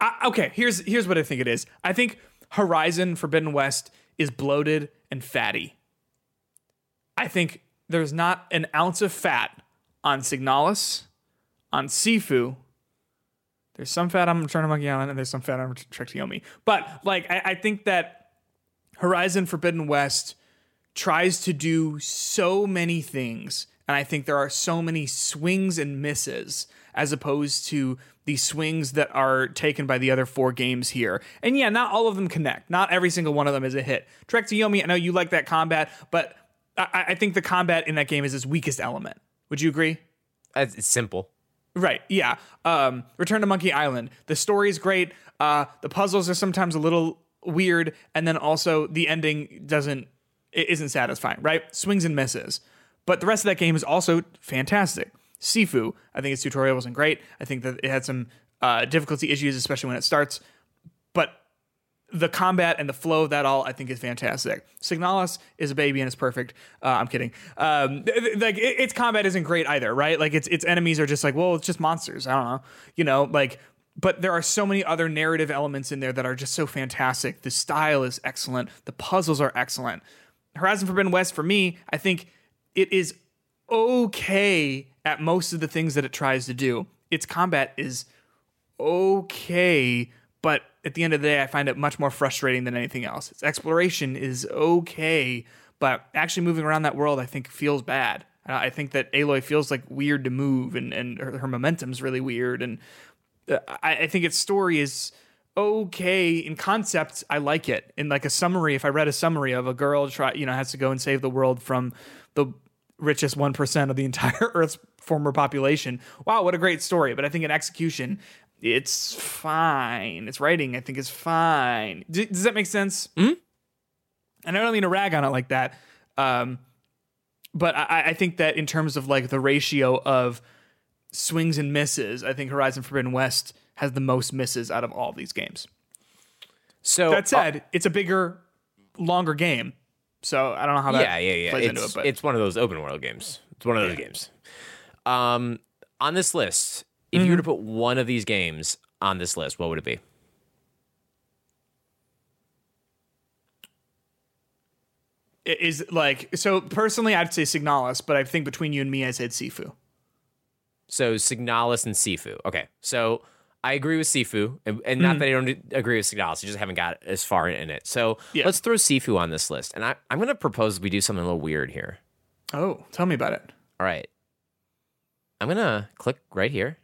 I, okay, here's here's what I think it is. I think Horizon Forbidden West is bloated and fatty. I think there's not an ounce of fat on Signalis, on Sifu. There's some fat on Return to Monkey Island, and there's some fat on Trek. But like, I, I think that Horizon Forbidden West tries to do so many things, and I think there are so many swings and misses as opposed to the swings that are taken by the other four games here. And yeah, not all of them connect. Not every single one of them is a hit. Trek to Yomi, I know you like that combat, but I, I think the combat in that game is its weakest element. Would you agree? It's simple. Right. Yeah. Um, Return to Monkey Island. The story is great. Uh, the puzzles are sometimes a little weird, and then also the ending doesn't it isn't satisfying. Right. Swings and misses. But the rest of that game is also fantastic. Sifu. I think its tutorial wasn't great. I think that it had some uh, difficulty issues, especially when it starts. But the combat and the flow of that all I think is fantastic. Signalis is a baby and it's perfect. Uh, I'm kidding. Um, th- th- like it, its combat isn't great either, right? Like its its enemies are just like, well, it's just monsters. I don't know, you know, like. But there are so many other narrative elements in there that are just so fantastic. The style is excellent. The puzzles are excellent. Horizon Forbidden West for me, I think it is okay at most of the things that it tries to do. Its combat is okay, but at the end of the day, I find it much more frustrating than anything else. Its exploration is okay, but actually moving around that world, I think, feels bad. I think that Aloy feels like weird to move, and, and her, her momentum's really weird. And uh, I, I think its story is okay in concept. I like it. In like a summary, if I read a summary of a girl try, you know, has to go and save the world from the richest one percent of the entire Earth's former population. Wow, what a great story! But I think in execution, it's fine. Its writing, I think, is fine. D- does that make sense? Mm-hmm. And I don't mean to rag on it like that. Um, but I, I think that in terms of like the ratio of swings and misses, I think Horizon Forbidden West has the most misses out of all these games. So That said, it's a bigger, longer game. So I don't know how that yeah, yeah, yeah. plays It's, into it, but it's one of those open world games. It's one of those games. Um, On this list, if Mm-hmm. you were to put one of these games on this list, what would it be? I- Is like so personally, I'd say Signalis, but I think between you and me, I said Sifu. So Signalis and Sifu. Okay, so I agree with Sifu, and, and not that I don't agree with Signalis. I just haven't got as far in it. So Yeah. let's throw Sifu on this list, and I, I'm going to propose we do something a little weird here. Oh, tell me about it. All right, I'm going to click right here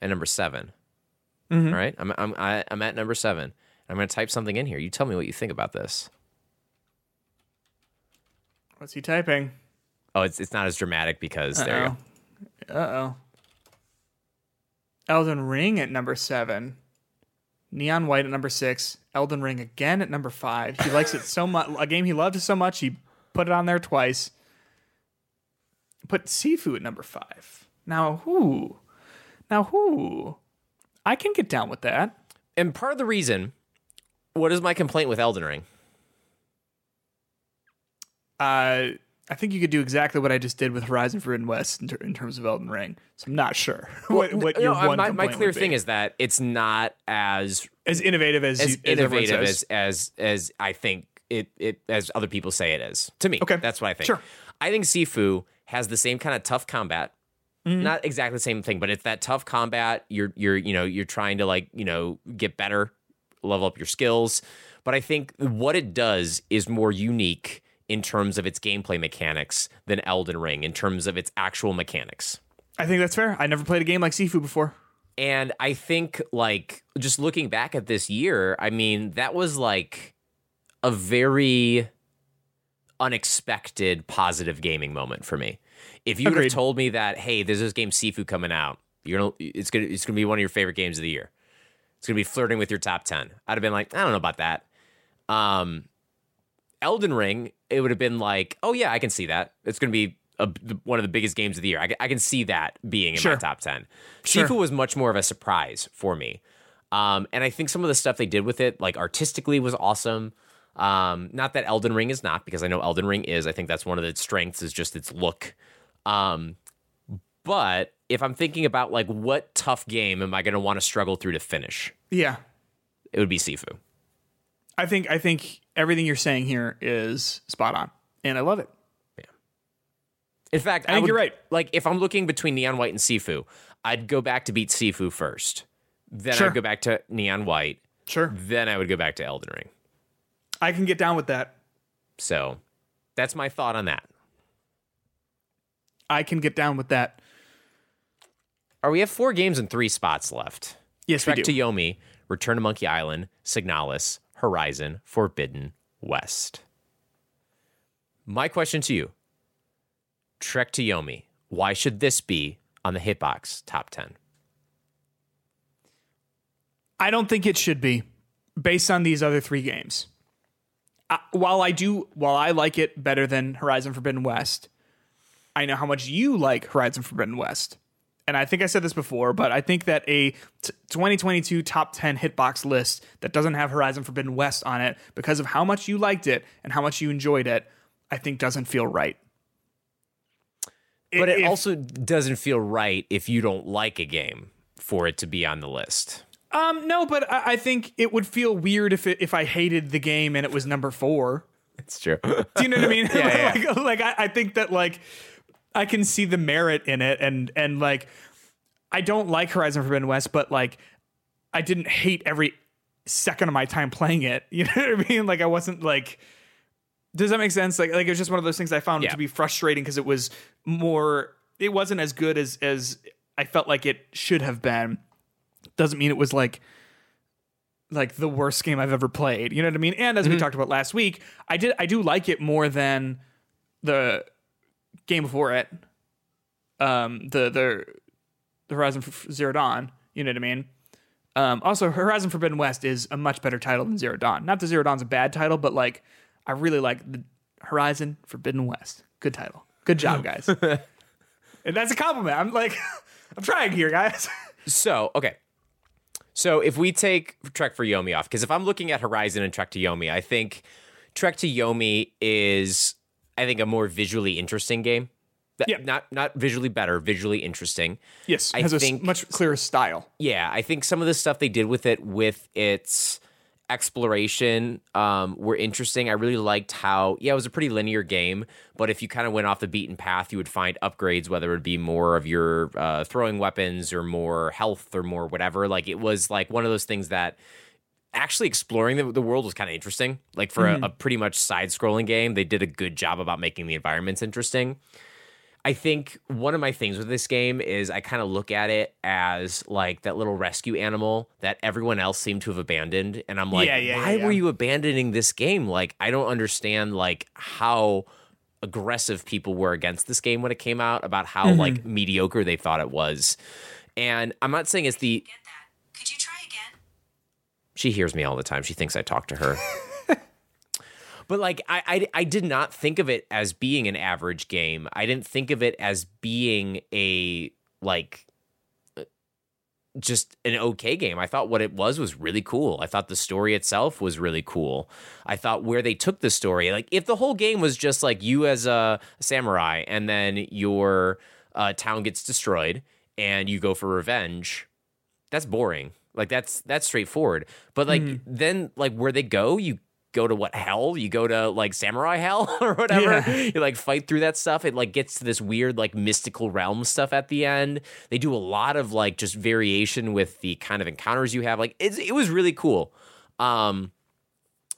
at number 7 All right, I'm I'm I, I'm at number seven. I'm going to type something in here. You tell me what you think about this. What's he typing? Oh, it's it's not as dramatic because there you go. Uh oh. Elden Ring at number seven. Neon White at number six. Elden Ring again at number five. He likes it so much. A game he loved so much, he put it on there twice. Put Sifu at number five. Now who? Now who? I can get down with that. And part of the reason, what is my complaint with Elden Ring? Uh, I think you could do exactly what I just did with Horizon Forbidden West in, ter- in terms of Elden Ring. So I'm not sure what, what your uh, one my, my clear thing is that it's not as as innovative as, as you, as innovative says. as, as as I think it, it as other people say it is. To me, Okay. that's what I think. Sure. I think Sifu has the same kind of tough combat. Mm-hmm. Not exactly the same thing, but it's that tough combat. You're you're you know you're trying to like you know get better, level up your skills. But I think what it does is more unique in terms of its gameplay mechanics than Elden Ring in terms of its actual mechanics. I think that's fair. I never played a game like Sifu before. And I think, like, just looking back at this year, I mean, that was like a very unexpected positive gaming moment for me. If you would have told me that, hey, there's this game Sifu coming out, you're gonna, it's gonna, it's gonna be one of your favorite games of the year. It's gonna be flirting with your top ten. I'd have been like, I don't know about that. Um, Elden Ring, it would have been like, oh yeah, I can see that. It's gonna be a, one of the biggest games of the year. I, can- I can see that being in my top ten. Sure. Sifu was much more of a surprise for me. Um, and I think some of the stuff they did with it, like artistically, was awesome. Um, not that Elden Ring is not, because I know Elden Ring is. I think that's one of its strengths is just its look. Um, but if I'm thinking about like what tough game am I going to want to struggle through to finish, Yeah. it would be Sifu. I think I think everything you're saying here is spot on. And I love it. Yeah. In fact, I think would- you're right. Like if I'm looking between Neon White and Sifu, I'd go back to beat Sifu first. Then Sure. I'd go back to Neon White. Sure. Then I would go back to Elden Ring. I can get down with that. So that's my thought on that. I can get down with that. Are we have four games and three spots left? Yes, Trek we to. Yomi, Return to Monkey Island, Signalis, Horizon, Forbidden West. My question to you Trek to Yomi, why should this be on the Hitbox top 10? I don't think it should be based on these other three games. Uh, while I do, while I like it better than Horizon Forbidden West, I know how much you like Horizon Forbidden West. And I think I said this before, but I think that a t- 2022 top 10 hitbox list that doesn't have Horizon Forbidden West on it because of how much you liked it and how much you enjoyed it, I think doesn't feel right. But it If- also doesn't feel right if you don't like a game for it to be on the list. Um, no, but I, I think it would feel weird if it, if I hated the game and it was number four. It's true. Do you know what I mean? Yeah, like, like I, I think that like I can see the merit in it, and and like I don't like Horizon Forbidden West, but like I didn't hate every second of my time playing it. You know what I mean? Like I wasn't like. Does that make sense? Like like it was just one of those things I found Yeah. to be frustrating because it was more. It wasn't as good as as I felt like it should have been. Doesn't mean it was like like the worst game I've ever played. You know what I mean? And as we mm-hmm. talked about last week, I did I do like it more than the game before it. Um, the the the Horizon Zero Dawn. You know what I mean? Um, also, Horizon Forbidden West is a much better title than Zero Dawn. Not that Zero Dawn's a bad title, but like I really like the Horizon Forbidden West. Good title. Good job, guys. and that's a compliment. I'm like, I'm trying here, guys. So, okay. So if we take Trek for Yomi off, because if I'm looking at Horizon and Trek to Yomi, I think Trek to Yomi is, I think, a more visually interesting game. Yeah. Not not visually better, visually interesting. Yes, I has a think- much clearer style. Yeah, I think some of the stuff they did with it with its exploration um, were interesting. I really liked how yeah, it was a pretty linear game, but if you kind of went off the beaten path, you would find upgrades, whether it would be more of your uh, throwing weapons or more health or more whatever. Like it was like one of those things that actually exploring the, the world was kind of interesting. Like for a, a pretty much side scrolling game, they did a good job about making the environments interesting. I think one of my things with this game is I kind of look at it as like that little rescue animal that everyone else seemed to have abandoned. And I'm like, Yeah, yeah, why yeah, yeah. were you abandoning this game? Like, I don't understand like how aggressive people were against this game when it came out, about how Mm-hmm. like mediocre they thought it was. And I'm not saying it's the Get that. Could you try again? She hears me all the time. She thinks I talk to her. but like I, I I did not think of it as being an average game. I didn't think of it as being a like just an okay game. I thought what it was was really cool. I thought the story itself was really cool. I thought where they took the story, like if the whole game was just like you as a samurai and then your uh, town gets destroyed and you go for revenge, that's boring. Like that's that's straightforward. But like then like where they go, you go to what hell? You go to like samurai hell or whatever. Yeah. You like fight through that stuff. It like gets to this weird like mystical realm stuff at the end. They do a lot of like just variation with the kind of encounters you have. Like it's, it was really cool. Um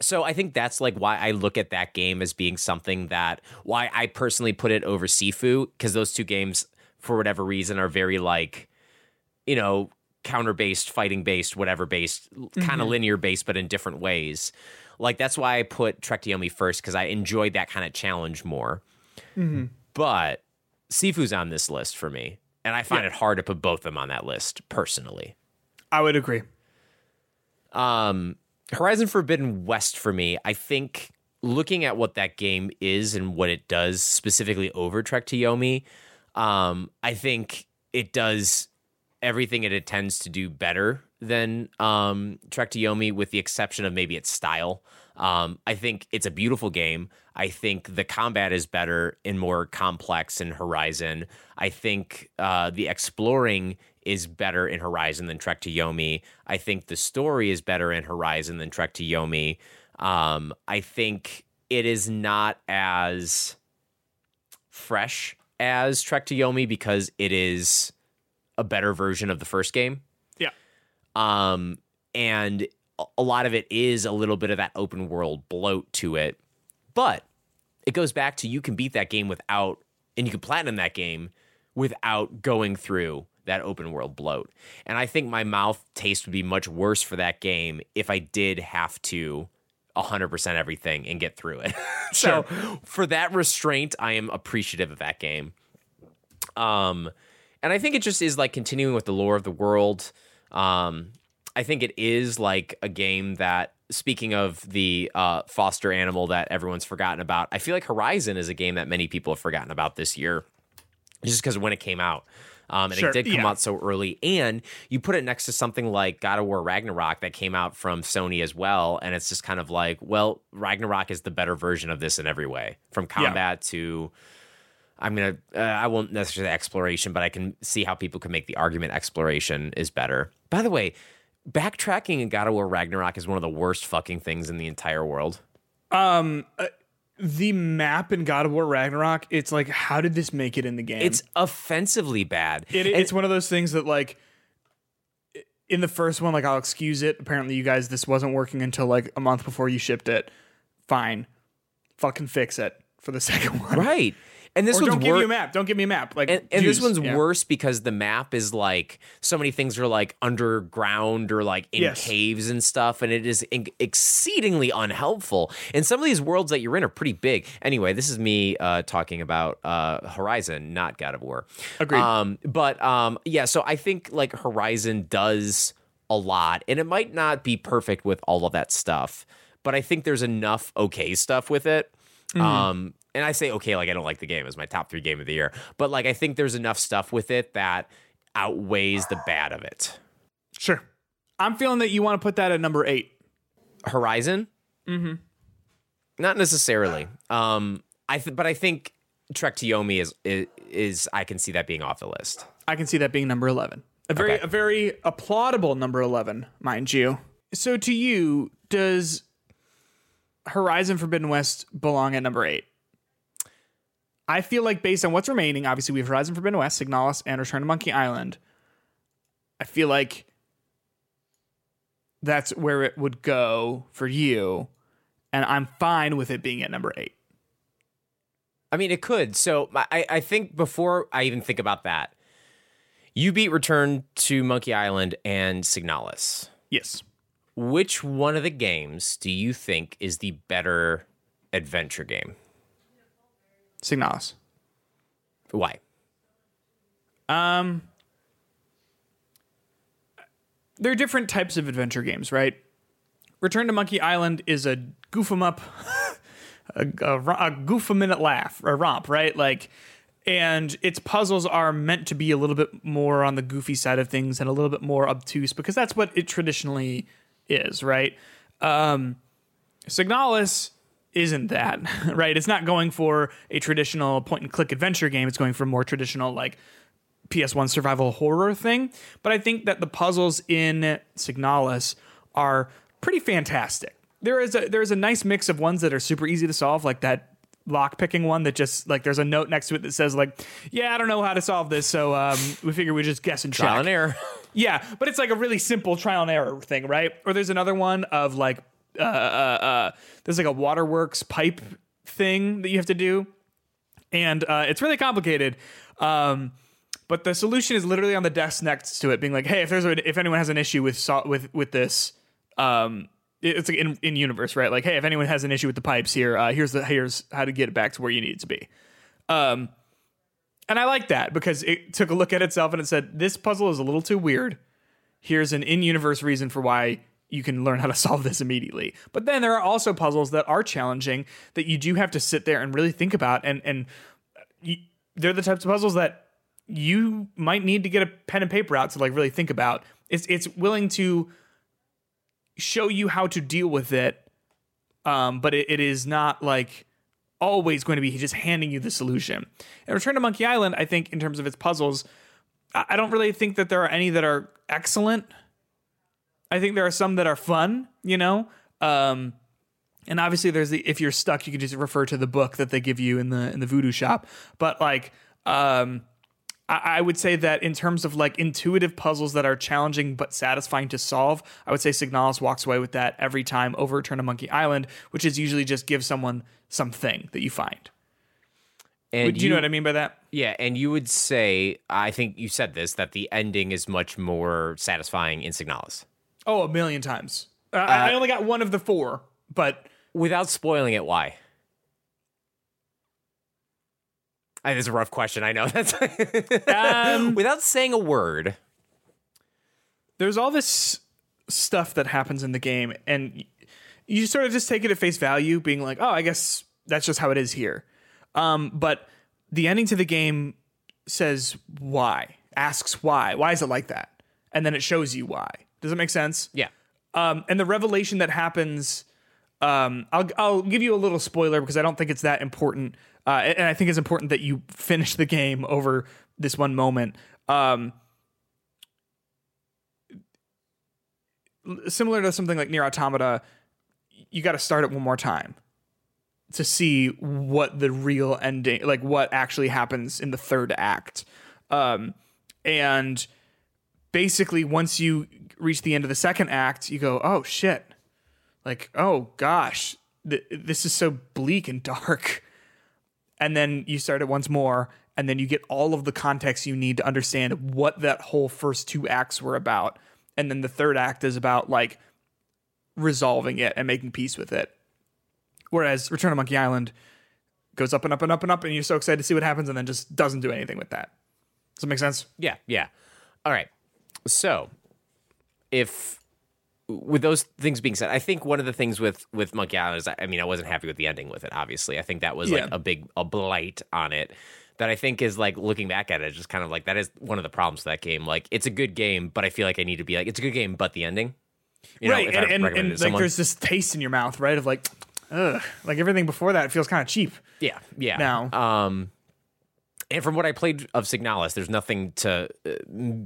so I think that's like why I look at that game as being something that why I personally put it over Sifu because those two games for whatever reason are very like you know counter based, fighting based, whatever based, kind of linear based, but in different ways. Like that's why I put Trek to Yomi first because I enjoyed that kind of challenge more. But Sifu's on this list for me, and I find Yeah. it hard to put both of them on that list personally. I would agree. Um, Horizon Forbidden West for me, I think looking at what that game is and what it does specifically over Trek to Yomi, um, I think it does everything it intends to do better than um, Trek to Yomi, with the exception of maybe its style. Um, I think it's a beautiful game. I think the combat is better and more complex in Horizon. I think uh, the exploring is better in Horizon than Trek to Yomi. I think the story is better in Horizon than Trek to Yomi. Um, I think it is not as fresh as Trek to Yomi because it is a better version of the first game. Yeah. Um, and a- a lot of it is a little bit of that open world bloat to it. But it goes back to you can beat that game without, and you can platinum that game without going through that open world bloat. And I think my mouth taste would be much worse for that game if I did have to 100% everything and get through it. so for that restraint, I am appreciative of that game. Um, and I think it just is like continuing with the lore of the world. Um, I think it is like a game that, speaking of the uh, foster animal that everyone's forgotten about, I feel like Horizon is a game that many people have forgotten about this year, just because of when it came out. Um, and Sure, it did come yeah. out so early. And you put it next to something like God of War Ragnarok that came out from Sony as well. And it's just kind of like, well, Ragnarok is the better version of this in every way from combat to. I'm gonna. Uh, I won't necessarily exploration, but I can see how people can make the argument exploration is better. By the way, backtracking in God of War Ragnarok is one of the worst fucking things in the entire world. Um, The map in God of War Ragnarok, it's like, how did this make it in the game? It's offensively bad. It, it's one of those things that like in the first one, like I'll excuse it. Apparently, you guys, this wasn't working until like a month before you shipped it. Fine, fucking fix it for the second one. right. And this Or one's don't give wor- me a map. Don't give me a map. Like, and, and this one's Yeah. worse because the map is like so many things are like underground or like in Yes. caves and stuff and it is in- exceedingly unhelpful and some of these worlds that you're in are pretty big anyway this is me uh, talking about uh, horizon not god of war Agreed. um, but um, yeah so i think like horizon does a lot and it might not be perfect with all of that stuff but i think there's enough okay stuff with it um, and I say okay, like I don't like the game. It's my top three game of the year. But like I think there's enough stuff with it that outweighs the bad of it. Sure. I'm feeling that you want to put that at number eight. Horizon? Mm-hmm. Not necessarily. Um, I th- but I think Trek to Yomi is, is is I can see that being off the list. I can see that being number 11. A very Okay. a very applaudable number 11, mind you. So to you, does Horizon Forbidden West belong at number 8? I feel like based on what's remaining, obviously we have Horizon Forbidden West, Signalis, and Return to Monkey Island. I feel like that's where it would go for you, and I'm fine with it being at number 8. I mean, it could. So I, I think before I even think about that, you beat Return to Monkey Island and Signalis. Yes. Which one of the games do you think is the better adventure game? Signalis. Why? Um, there are different types of adventure games, right? Return to Monkey Island is a goof 'em up, a, a, a goof a minute laugh, a romp, right? Like, and its puzzles are meant to be a little bit more on the goofy side of things and a little bit more obtuse because that's what it traditionally is, right? Um, Signalis isn't that, right? It's not going for a traditional point and click adventure game. It's going for more traditional, like, PS1 survival horror thing. But I think that the puzzles in Signalis are pretty fantastic. There is a there is a nice mix of ones that are super easy to solve, like that lock picking one that just like there's a note next to it that says like, yeah, I don't know how to solve this, so um, we figure we just guess and check. Trial and error. Yeah, but it's like a really simple trial and error thing, right? Or there's another one of like uh, uh, uh, there's like a waterworks pipe thing that you have to do, and uh, it's really complicated. Um, but the solution is literally on the desk next to it, being like, "Hey, if there's a, if anyone has an issue with with with this, um, it's like in in universe, right? Like, hey, if anyone has an issue with the pipes here, uh, here's the here's how to get it back to where you need it to be." Um, and I like that because it took a look at itself and it said, "This puzzle is a little too weird. Here's an in-universe reason for why." You can learn how to solve this immediately. But then there are also puzzles that are challenging that you do have to sit there and really think about and and you, they're the types of puzzles that you might need to get a pen and paper out to like really think about. It's it's willing to show you how to deal with it, um, but it, it is not like always going to be just handing you the solution. And Return to Monkey Island, I think in terms of its puzzles, I, I don't really think that there are any that are excellent. I think there are some that are fun, you know. Um, and obviously there's the if you're stuck you can just refer to the book that they give you in the in the voodoo shop but like um I, I would say that in terms of like intuitive puzzles that are challenging but satisfying to solve, I would say Signalis walks away with that every time over Return to Monkey Island, which is usually just give someone something that you find. And Do you, know what I mean by that? Yeah, and you would say, I think you said this, that the ending is much more satisfying in Signalis. Oh, a million times. Uh, I only got one of the four, but Without spoiling it, why? I, that's a rough question. I know. That's um, without saying a word. there's all this stuff that happens in the game and you sort of just take it at face value being like oh i guess that's just how it is here um, but the ending to the game says why asks why why is it like that and then it shows you why does it make sense Yeah. um, and the revelation that happens um, I'll, I'll give you a little spoiler because I don't think it's that important. Uh, and I think it's important that you finish the game over this one moment. Um, similar to something like NieR Automata, you got to start it one more time to see what the real ending, like what actually happens in the third act. Um, and basically, once you reach the end of the second act, you go, oh shit. Like oh gosh th- this is so bleak and dark. And then you start it once more and then you get all of the context you need to understand what that whole first two acts were about. And then the third act is about like resolving it and making peace with it. Whereas return to monkey island goes up and up and up and up and you're so excited to see what happens and then just doesn't do anything with that. Does that make sense? Yeah, yeah. All right. So, if with those things being said, I think one of the things with with Monkey Island is, I I mean, I wasn't happy with the ending with it. Obviously, I think that was Yeah. like a big a blight on it. That I think is like looking back at it, just kind of like that is one of the problems with that game. Like, it's a good game, but I feel like I need to be like, it's a good game, but the ending. You right I and, and, and like there's this taste in your mouth right of like ugh like everything before that feels kind of cheap Yeah, yeah. now. Um, and from what I played of Signalis, there's nothing to uh,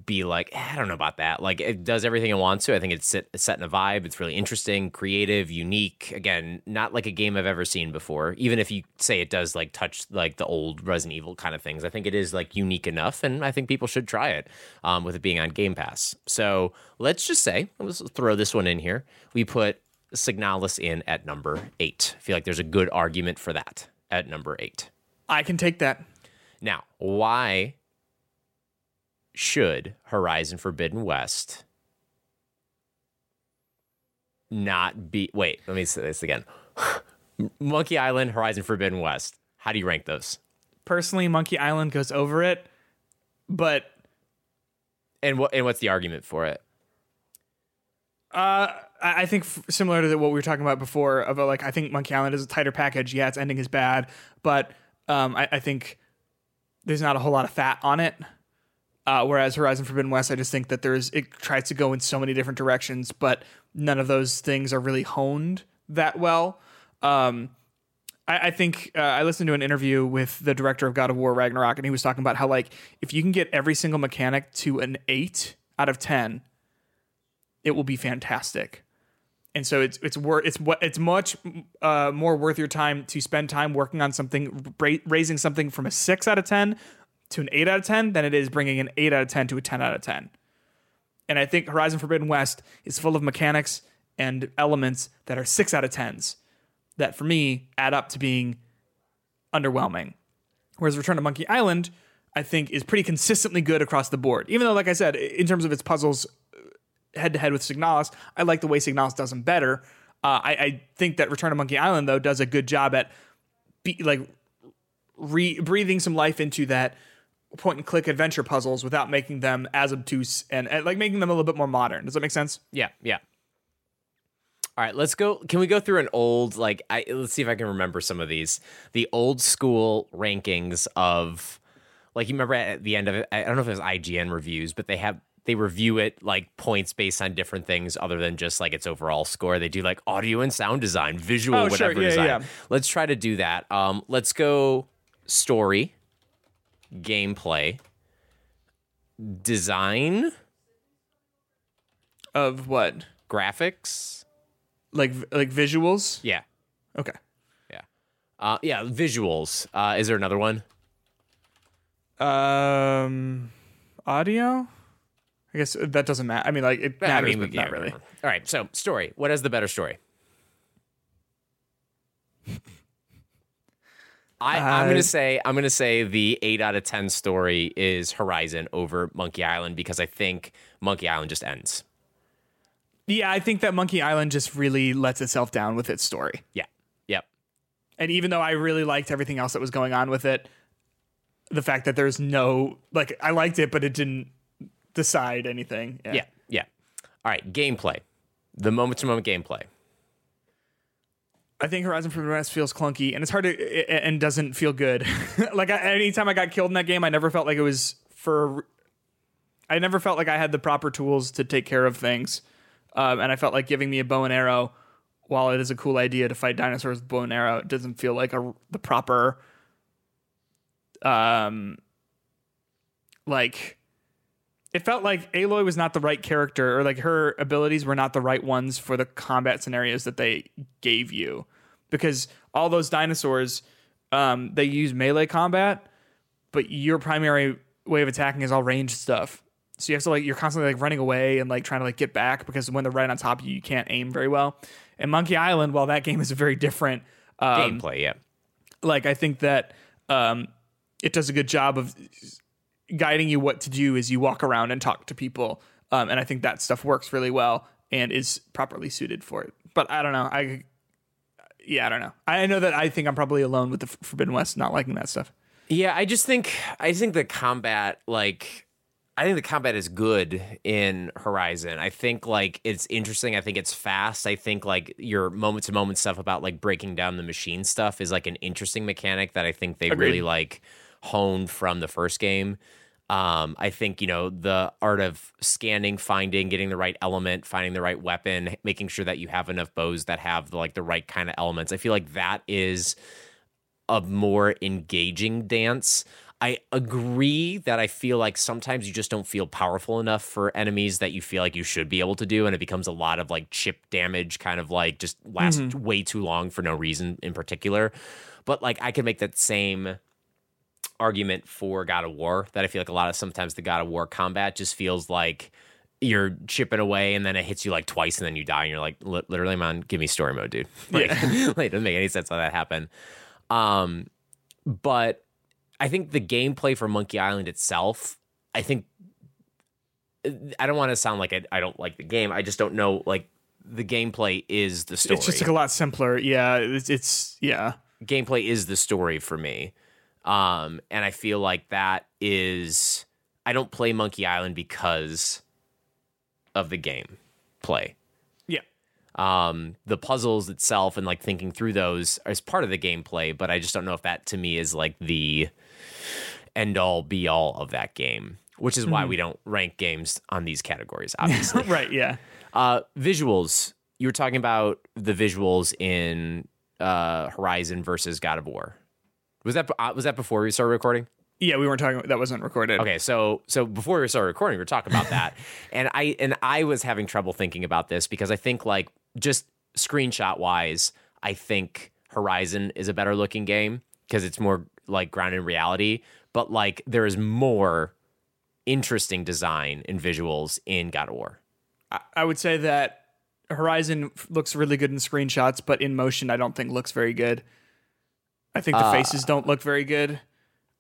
be like, "Eh, I don't know about that. Like it does everything it wants to. I think it's set, set in a vibe. It's really interesting, creative, unique. Again, not like a game I've ever seen before. Even if you say it does like touch like the old Resident Evil kind of things, I think it is like unique enough, and I think people should try it um, with it being on Game Pass. So let's just say, let's throw this one in here. We put Signalis in at number eight. I feel like there's a good argument for that at number eight. I can take that. Now, why should Horizon Forbidden West not be? Wait, let me say this again. Monkey Island, Horizon Forbidden West. How do you rank those? Personally, Monkey Island goes over it, but And what? And what's the argument for it? I I think f- similar to what we were talking about before about like I think Monkey Island is a tighter package. Yeah, its ending is bad, but um, I, I think there's not a whole lot of fat on it. Uh, whereas Horizon Forbidden West, I just think that there's it tries to go in so many different directions, but none of those things are really honed that well. Um, I, I think uh, I listened to an interview with the director of God of War Ragnarok, and he was talking about how like if you can get every single mechanic to an eight out of ten, it will be fantastic. And so it's it's worth it's what it's much uh, more worth your time to spend time working on something ra- raising something from a six out of ten to an eight out of ten than it is bringing an eight out of ten to a ten out of ten. And I think Horizon Forbidden West is full of mechanics and elements that are six out of tens that for me add up to being underwhelming. Whereas Return to Monkey Island, I think, is pretty consistently good across the board. Even though, like I said, in terms of its puzzles head to head with Signalis, I like the way Signalis does them better. Uh, I, I think that Return to Monkey Island, though, does a good job at be, like re- breathing some life into that point and click adventure puzzles without making them as obtuse and, and like making them a little bit more modern. Does that make sense? Yeah, yeah. All right, let's go. Can we go through an old like? I, let's see if I can remember some of these. The old school rankings of, like you remember at the end of it. I don't know if it was IGN reviews, but they have they review it like points based on different things other than just like its overall score. They do like audio and sound design, visual, Oh, sure. whatever Yeah, design. yeah. Let's try to do that. Um, let's go story, gameplay, design, Of what? graphics. Like like visuals? Yeah. Okay. Yeah. Uh, yeah, visuals. Uh, is there another one? Um, audio. I guess that doesn't matter. I mean, like it matters, I mean, but yeah, not really. All right. So, story. What has the better story? I, I'm Uh, gonna say I'm gonna say the eight out of ten story is Horizon over Monkey Island because I think Monkey Island just ends. Yeah, I think that Monkey Island just really lets itself down with its story. Yeah. Yep. And even though I really liked everything else that was going on with it, the fact that there's no like I liked it, but it didn't decide anything. Yeah. Yeah. All right. Gameplay. The moment to moment gameplay. I think Horizon Forbidden West feels clunky and it's hard to and doesn't feel good. like I, anytime I got killed in that game, I never felt like it was for. I never felt like I had the proper tools to take care of things, um, and I felt like giving me a bow and arrow, while it is a cool idea to fight dinosaurs with bow and arrow, it doesn't feel like a the proper. Um. Like. It felt like Aloy was not the right character, or like her abilities were not the right ones for the combat scenarios that they gave you because all those dinosaurs um, they use melee combat but your primary way of attacking is all ranged stuff so you have to like you're constantly like running away and like trying to like get back because when they're right on top of you you can't aim very well and monkey island while that game is a very different um, Gameplay. Yeah. like i think that um, it does a good job of guiding you what to do as you walk around and talk to people um, and i think that stuff works really well and is properly suited for it but i don't know i yeah i don't know i know that i think i'm probably alone with the forbidden west not liking that stuff Yeah, I just think I think the combat like I think the combat is good in Horizon. I think like it's interesting. I think it's fast. I think like your moment to moment stuff about like breaking down the machine stuff is like an interesting mechanic that I think they Agreed. really like honed from the first game. Um, I think you know the art of scanning, finding, getting the right element, finding the right weapon, making sure that you have enough bows that have like the right kind of elements. I feel like that is a more engaging dance. I agree that I feel like sometimes you just don't feel powerful enough for enemies that you feel like you should be able to do, and it becomes a lot of like chip damage, kind of like just lasts way too long for no reason in particular. But like I could make that same argument for God of War that I feel like a lot of sometimes the God of War combat just feels like you're chipping away and then it hits you like twice and then you die and you're like "Li- literally man give me story mode dude like, like it doesn't make any sense how that happened um but I think the gameplay for Monkey Island itself I think I don't want to sound like I, I don't like the game I just don't know like the gameplay is the story It's just like a lot simpler. Yeah, it's, it's yeah. gameplay is the story for me. Um, and I feel like that is I don't play Monkey Island because of the game play. Yeah. Um, the puzzles itself and like thinking through those is part of the gameplay, but I just don't know if that to me is like the end all be all of that game, which is why we don't rank games on these categories, obviously. Right, yeah. Uh, visuals. You were talking about the visuals in uh, Horizon versus God of War. Was that uh, was that before we started recording? Yeah, we weren't talking that wasn't recorded. Okay, so so before we started recording, we were talking about that, and I and I was having trouble thinking about this because I think like just screenshot wise, I think Horizon is a better looking game because it's more like grounded in reality, but like there is more interesting design and visuals in God of War. I, I would say that Horizon looks really good in screenshots, but in motion I don't think looks very good. I think the Uh, faces don't look very good.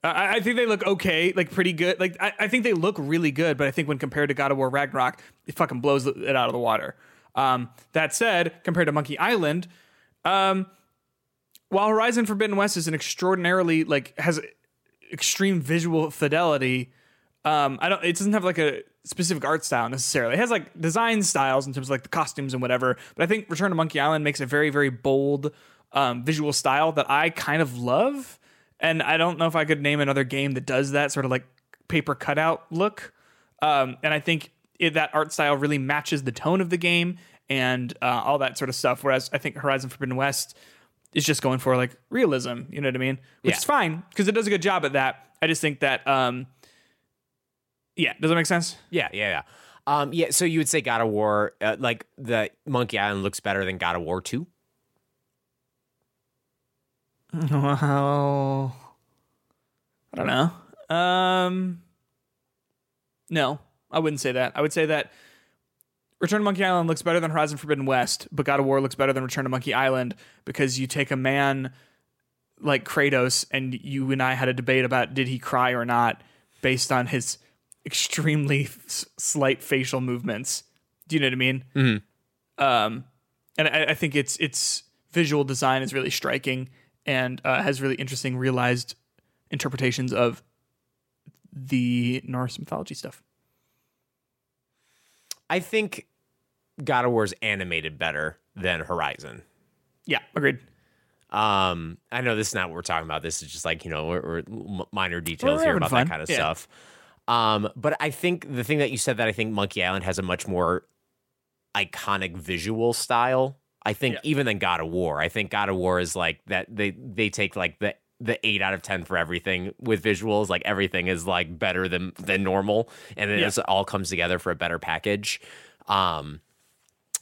I, I think they look okay, like pretty good. Like I, I think they look really good, but I think when compared to God of War Ragnarok, it fucking blows it out of the water. Um, that said, compared to Monkey Island, um, while Horizon Forbidden West is an extraordinarily like has extreme visual fidelity, um, I don't. It doesn't have like a specific art style necessarily. It has like design styles in terms of like the costumes and whatever. But I think Return to Monkey Island makes a very very bold um, visual style that I kind of love. And I don't know if I could name another game that does that sort of like paper cutout look. Um, and I think it, that art style really matches the tone of the game and uh, all that sort of stuff. Whereas I think Horizon Forbidden West is just going for like realism. You know what I mean? Which Yeah. is fine because it does a good job at that. I just think that, um, yeah, does that make sense? Yeah, yeah, yeah. Um, yeah, so you would say God of War, uh, like the Monkey Island looks better than God of War 2? Well, I don't know. Um, no, I wouldn't say that. I would say that Return to Monkey Island looks better than Horizon Forbidden West, but God of War looks better than Return to Monkey Island because you take a man like Kratos and you and I had a debate about did he cry or not based on his extremely slight facial movements. Do you know what I mean? Mm-hmm. Um, and I, I think it's its visual design is really striking and uh, has really interesting realized interpretations of the Norse mythology stuff. I think God of War's animated better than Horizon. Yeah, agreed. Um, I know this is not what we're talking about. This is just like, you know, we're, we're minor details We're here about fun. that kind of Yeah. stuff. Um, but I think the thing that you said that I think Monkey Island has a much more iconic visual style. I think Yeah. even than God of War. I think God of War is like that they they take like the the eight out of ten for everything with visuals. Like everything is like better than than normal, and then Yeah. it all comes together for a better package. Um,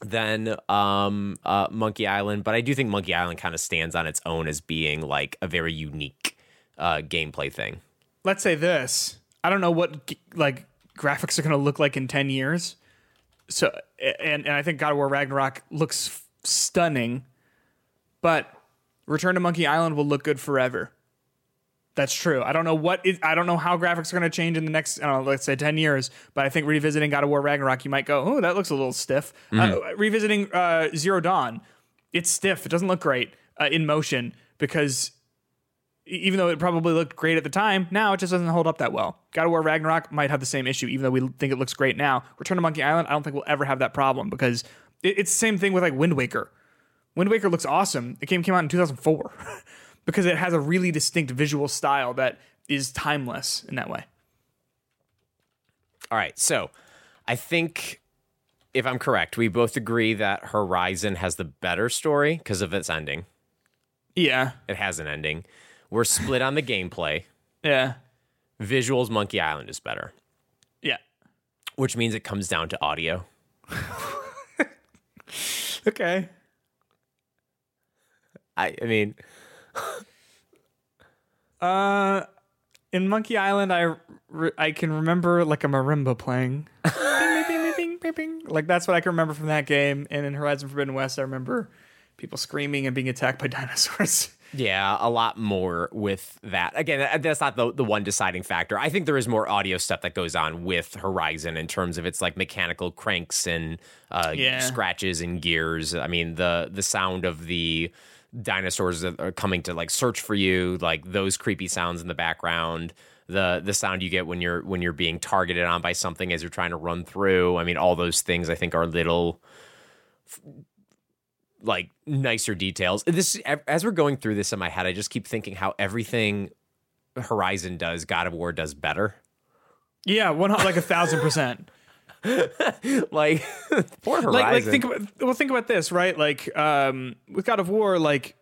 than um uh Monkey Island, but I do think Monkey Island kind of stands on its own as being like a very unique uh gameplay thing. Let's say this. I don't know what like graphics are going to look like in 10 years. So and and I think God of War Ragnarok looks stunning, but Return to Monkey Island will look good forever. That's true. I don't know what is, I don't know how graphics are going to change in the next, I don't know, let's say 10 years, but I think revisiting God of War Ragnarok, you might go, oh, that looks a little stiff. Uh, revisiting uh, Zero Dawn, it's stiff. It doesn't look great uh, in motion because even though it probably looked great at the time, now it just doesn't hold up that well. God of War Ragnarok might have the same issue, even though we think it looks great now. Return to Monkey Island, I don't think we'll ever have that problem because it, it's the same thing with like Wind Waker. Wind Waker looks awesome. The game came out in 2004 because it has a really distinct visual style that is timeless in that way. All right, so I think if I'm correct, we both agree that Horizon has the better story because of its ending. Yeah, It has an ending. We're split on the gameplay. yeah. Visuals, Monkey Island is better, Yeah. which means it comes down to audio. Okay. I, I mean, Uh, in Monkey Island, I re- I can remember like a marimba playing. Bing, bing, bing. Like that's what I can remember from that game. And in Horizon Forbidden West, I remember people screaming and being attacked by dinosaurs. Yeah, a lot more with that. Again, that's not the, the one deciding factor. I think there is more audio stuff that goes on with Horizon in terms of its like mechanical cranks and uh, Yeah. scratches and gears. I mean, the the sound of the dinosaurs that are coming to like search for you, like those creepy sounds in the background. The the sound you get when you're when you're being targeted on by something as you're trying to run through. I mean, all those things I think are little like nicer details. This as we're going through this in my head, I just keep thinking how everything Horizon does, God of War does better. yeah, one like a thousand percent. Like poor Horizon. like like think about well think about this right like um with god of war like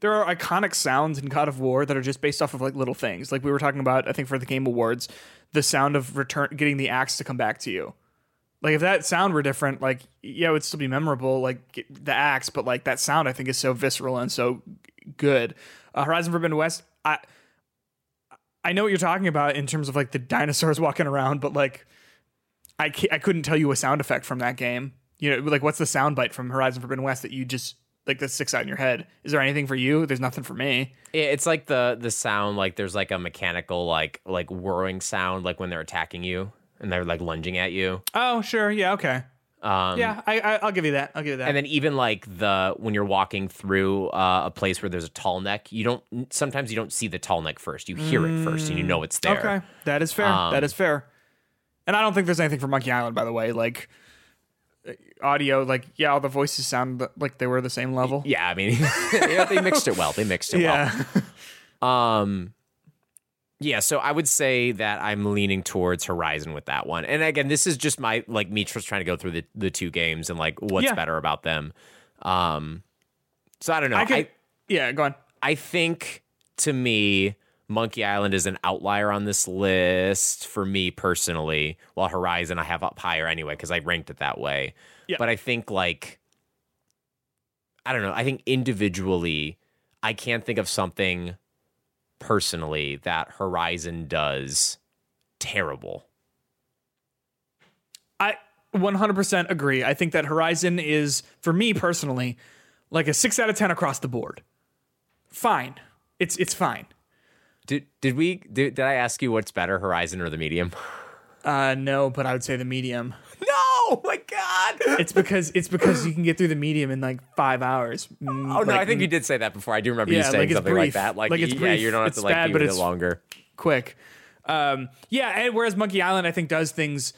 there are iconic sounds in god of war that are just based off of like little things like we were talking about i think for the game awards the sound of return getting the axe to come back to you like if that sound were different like yeah it would still be memorable like the axe but like that sound i think is so visceral and so good uh, horizon forbidden west i i know what you're talking about in terms of like the dinosaurs walking around but like I, I couldn't tell you a sound effect from that game. You know, like what's the sound bite from Horizon Forbidden West that you just like that sticks out in your head? Is there anything for you? There's nothing for me. it's like the the sound like there's like a mechanical like like whirring sound like when they're attacking you and they're like lunging at you. Oh, sure, yeah, okay, Um, yeah, I, I I'll give you that. I'll give you that. And then even like the when you're walking through uh, a place where there's a tall neck, you don't sometimes you don't see the tall neck first. You hear it first, and you know it's there. okay, that is fair. Um, that is fair. And I don't think there's anything for Monkey Island, by the way. Like uh, audio, like yeah, all the voices sound like they were the same level. Yeah, I mean, yeah, they mixed it well. They mixed it Yeah. well. Um, yeah, so I would say that I'm leaning towards Horizon with that one. And again, this is just my like me just trying to go through the, the two games and like what's Yeah. better about them. Um, so I don't know. I I, yeah, go on. I think to me, Monkey Island is an outlier on this list for me personally, while Horizon I have up higher anyway because I ranked it that way. Yeah. But I think like I don't know, I think individually I can't think of something personally that Horizon does terrible. I 100% agree. I think that Horizon is, for me personally, like a six out of ten across the board. Fine, it's it's fine. Did did we did, did I ask you what's better, Horizon or the medium? Uh, no, but I would say the medium. No, my God. It's because it's because you can get through the medium in like five hours. Oh no, I think you did say that before. I do remember you saying like something like that. Like, Like, it's yeah, brief. you don't have It's to like bad, but it's- longer. quick. Um, yeah, and whereas Monkey Island, I think does things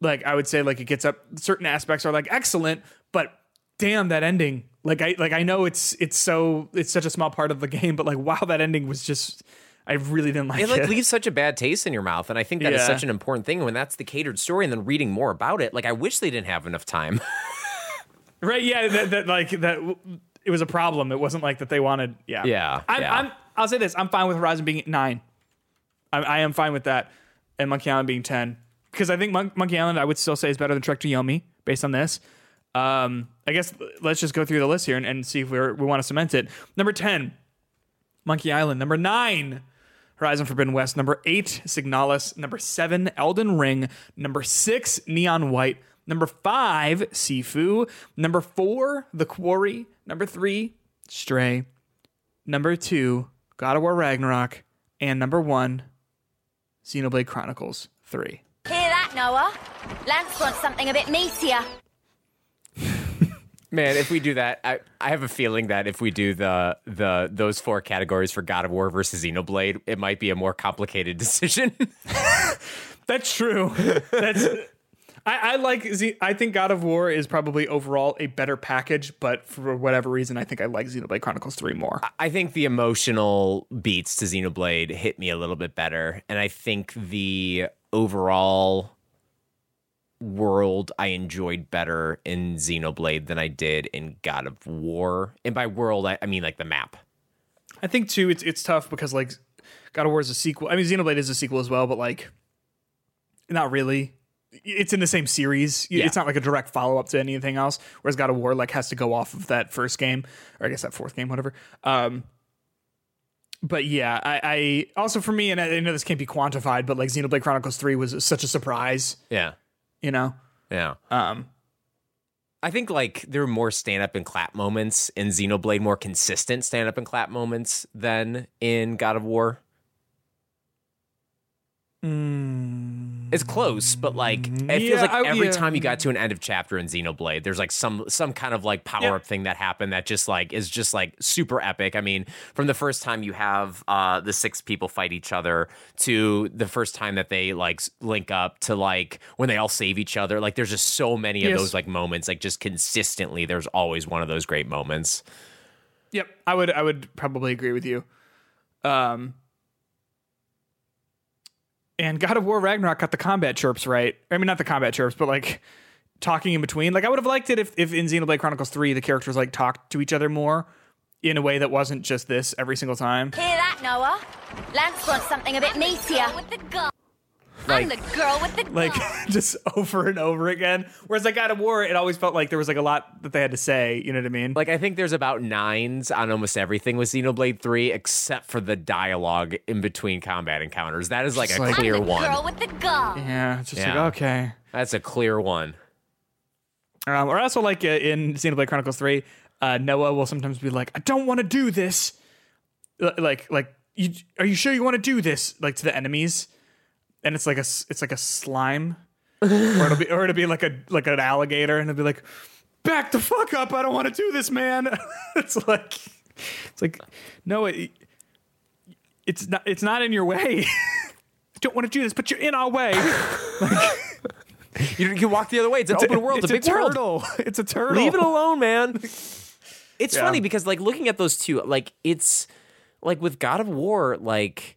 like I would say like it gets up. Certain aspects are like excellent, but damn that ending. Like I like I know it's it's so it's such a small part of the game, but like wow, that ending was just I really didn't like It it. like leaves such a bad taste in your mouth, and I think that is Yeah. such an important thing when that's the catered story. And then reading more about it, like I wish they didn't have enough time. Right? Yeah. That, that like that. It was a problem. It wasn't like that they wanted. Yeah. Yeah, I'm, yeah. I'm. I'll say this. I'm fine with Horizon being nine. I, I am fine with that, and Monkey Island being ten because I think Mon- Monkey Island I would still say is better than Trek to Yomi based on this. Um, I guess let's just go through the list here and, and see if we're, we want to cement it. Number ten, Monkey Island. Number nine. Horizon Forbidden West. Number eight, Signalis. Number seven, Elden Ring. Number six, Neon White. Number five, Sifu. Number four, The Quarry. Number three, Stray. Number two, God of War Ragnarok. And number one, Xenoblade Chronicles 3. Hear that, Noah? Lanz wants something a bit meatier. Man, if we do that, I, I have a feeling that if we do the the those four categories for God of War versus Xenoblade, it might be a more complicated decision. That's true. That's. I, I like. Z- I think God of War is probably overall a better package, but for whatever reason, I think I like Xenoblade Chronicles 3 more. I think the emotional beats to Xenoblade hit me a little bit better, and I think the overall world I enjoyed better in Xenoblade than I did in God of War. And by world, I, I mean like the map. I think too, it's it's tough because like God of War is a sequel. I mean, Xenoblade is a sequel as well, but like, not really. It's in the same series. Yeah. It's not like a direct follow up to anything else. Whereas God of War like has to go off of that first game, or I guess that fourth game, whatever. Um, but yeah, I, I also for me, and I, I know this can't be quantified, but like Xenoblade Chronicles Three was such a surprise. Yeah. You know, Yeah. um, I think like there were more stand up and clap moments in Xenoblade, more consistent stand up and clap moments than in God of War. It's close, but like it feels Mm, like I- every yeah. time you got to an end of chapter in Xenoblade, there's like some some kind of like power up thing that happened that just like is just like super epic. I mean, from the first time you have uh the six people fight each other to the first time that they like link up to like when they all save each other, like there's just so many of those like moments. Like just consistently, there's always one of those great moments. Yep, I would I would probably agree with you. Um and God of War Ragnarok got the combat chirps right. I mean not the combat chirps, but like talking in between. Like I would have liked it if if in Xenoblade Chronicles 3 the characters like talked to each other more in a way that wasn't just this every single time. Hear that, Noah? Lanz wants something a bit meatier. With the. I'm the girl with the gun. Like just over and over again. Whereas like God of War, it always felt like there was like a lot that they had to say, you know what I mean? Like I think there's about nines on almost everything with Xenoblade 3 except for the dialogue in between combat encounters. That is like a like- clear I'm the one. girl with the gun. yeah, just Yeah. like okay. That's a clear one. Um, or also like uh, in Xenoblade Chronicles Three, uh, Noah will sometimes be like, "I don't want to do this." L- Like, like, you are you sure you want to do this? Like to the enemies, and it's like a it's like a slime, or it'll be or it'll be like a like an alligator, and it'll be like, "Back the fuck up! I don't want to do this, man." it's like, it's like, no, it, it's not it's not in your way. I don't want to do this, but you're in our way. like, You can walk the other way. It's an open world. It's, It's a big world. turtle. It's a turtle. Leave it alone, man. It's Yeah. funny because like looking at those two, like it's like with God of War, like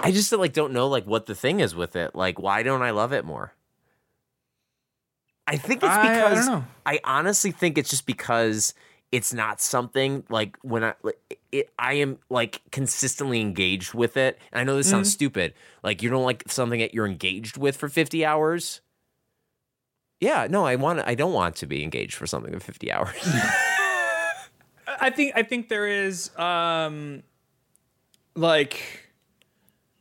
I just like don't know like what the thing is with it. Like why don't I love it more? I think it's I- I don't because know. I honestly think it's just because it's not something like when I like it I am like consistently engaged with it. And I know this Mm-hmm. sounds stupid. Like you don't like something that you're engaged with for 50 hours. Yeah, no, I want I don't want to be engaged for something for 50 hours. I think I think there is um like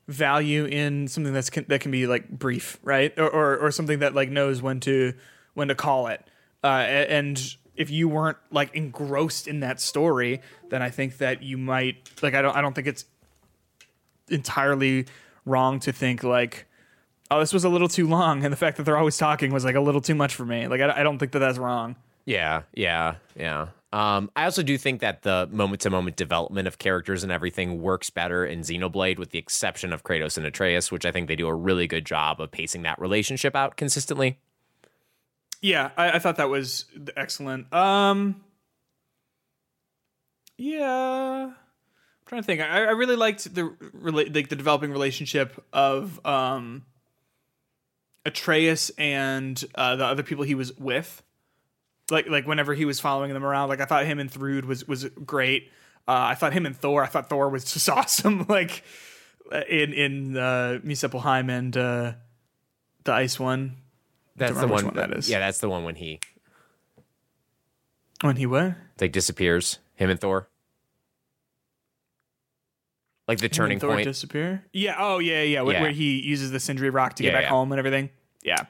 value in something that's can, that can be like brief, right? Or, or or something that like knows when to when to call it. Uh, and if you weren't like engrossed in that story, then I think that you might like I don't I don't think it's entirely wrong to think like oh this was a little too long and the fact that they're always talking was like a little too much for me. Like I, I don't think that that's wrong. Yeah, yeah, yeah. Um, I also do think that the moment to moment development of characters and everything works better in Xenoblade, with the exception of Kratos and Atreus, which I think they do a really good job of pacing that relationship out consistently. Yeah, I, I thought that was excellent. Um, yeah, I'm trying to think. I, I really liked the like the developing relationship of um, Atreus and uh, the other people he was with. Like like whenever he was following them around, like I thought him and Thrud was was great. Uh, I thought him and Thor. I thought Thor was just awesome. Like in in uh, Muspelheim and uh, the Ice one That's the one, one that is. Yeah, that's the one when he when he what? like disappears. Him and Thor. Like the turning Thor point. disappear? Yeah. Oh, yeah, yeah. Where, Yeah. where he uses the Sindri rock to get Yeah, back yeah. home and everything. Yeah.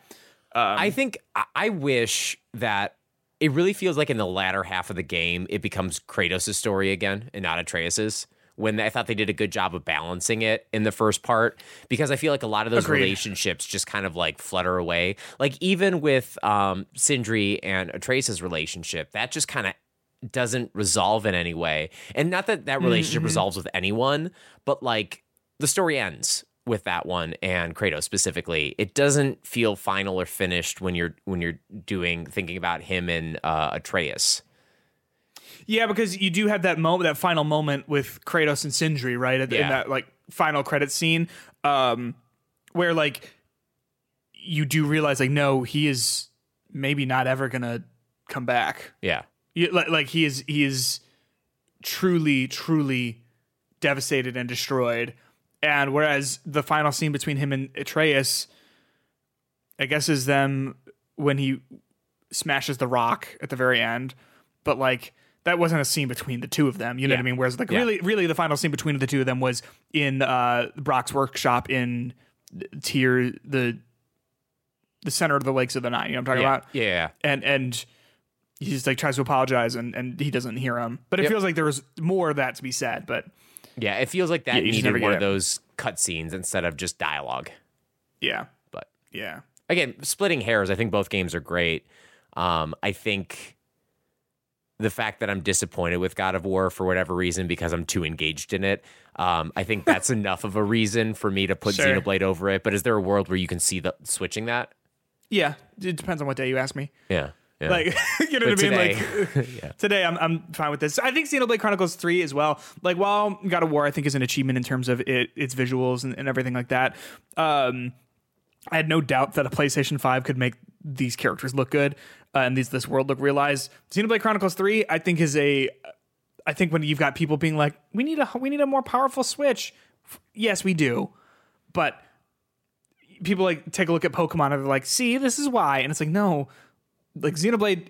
I think I wish that it really feels like in the latter half of the game it becomes Kratos' story again and not Atreus's. When I thought they did a good job of balancing it in the first part, because I feel like a lot of those Agreed. relationships just kind of like flutter away. Like even with um, Sindri and Atreus' relationship, that just kind of doesn't resolve in any way. And not that that relationship resolves with anyone, but like the story ends with that one and Kratos specifically. It doesn't feel final or finished when you're when you're doing thinking about him and uh, Atreus. Yeah, because you do have that moment, that final moment with Kratos and Sindri, right? At, In Yeah. that like final credit scene, um, where like you do realize, like, no, he is maybe not ever gonna come back. Yeah. You, like, like he is, he is truly, truly devastated and destroyed. And whereas the final scene between him and Atreus, I guess, is them when he smashes the rock at the very end, but like that wasn't a scene between the two of them. You know what I mean? Whereas like Yeah. really, really, the final scene between the two of them was in uh, Brok's workshop in Tyr, the the center of the Lakes of the Nine. You know what I'm talking Yeah. about? Yeah. yeah. and and he just like tries to apologize and and he doesn't hear him. But it Yep. feels like there was more of that to be said. But Yeah, it feels like that Yeah, you just never needed one of it. those cutscenes instead of just dialogue. yeah, But yeah, again, splitting hairs, I think both games are great. Um, I think the fact that I'm disappointed with God of War for whatever reason because I'm too engaged in it, um, I think that's enough of a reason for me to put Sure. Xenoblade over it. But is there a world where you can see the switching that? yeah. It depends on what day you ask me. Yeah. Yeah. Like you know But what I mean? today- Like today, I'm I'm fine with this. I think Xenoblade Chronicles Three as well. Like while God of War, I think is an achievement in terms of it, its visuals and, and everything like that. Um, I had no doubt that a PlayStation Five could make these characters look good uh, and these this world look realized. Xenoblade Chronicles Three, I think, is a. I think when you've got people being like, "We need a we need a more powerful Switch," yes, we do, but people like take a look at Pokemon and they're like, "See, this is why," and it's like, no, like Xenoblade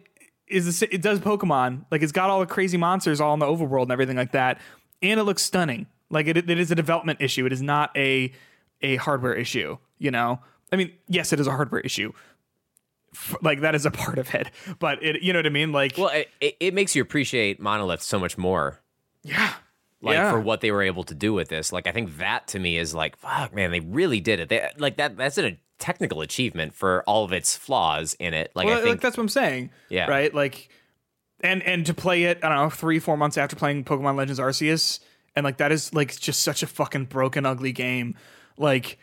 is the, it does Pokemon like it's got all the crazy monsters all in the overworld and everything like that, and it looks stunning. Like it, it is a development issue. It is not a a hardware issue. You know, I mean, yes, it is a hardware issue. Like that is a part of it, but it, you know what I mean? Like, well, it, it, makes you appreciate Monolith so much more. yeah, like yeah. for what they were able to do with this. Like I think that to me is like fuck man, they really did it. They like that that's a technical achievement for all of its flaws in it. Like well, I like think that's what I'm saying. Yeah. Right. Like, and and to play it, I don't know, three four months after playing Pokemon Legends Arceus, and like that is like just such a fucking broken, ugly game. Like.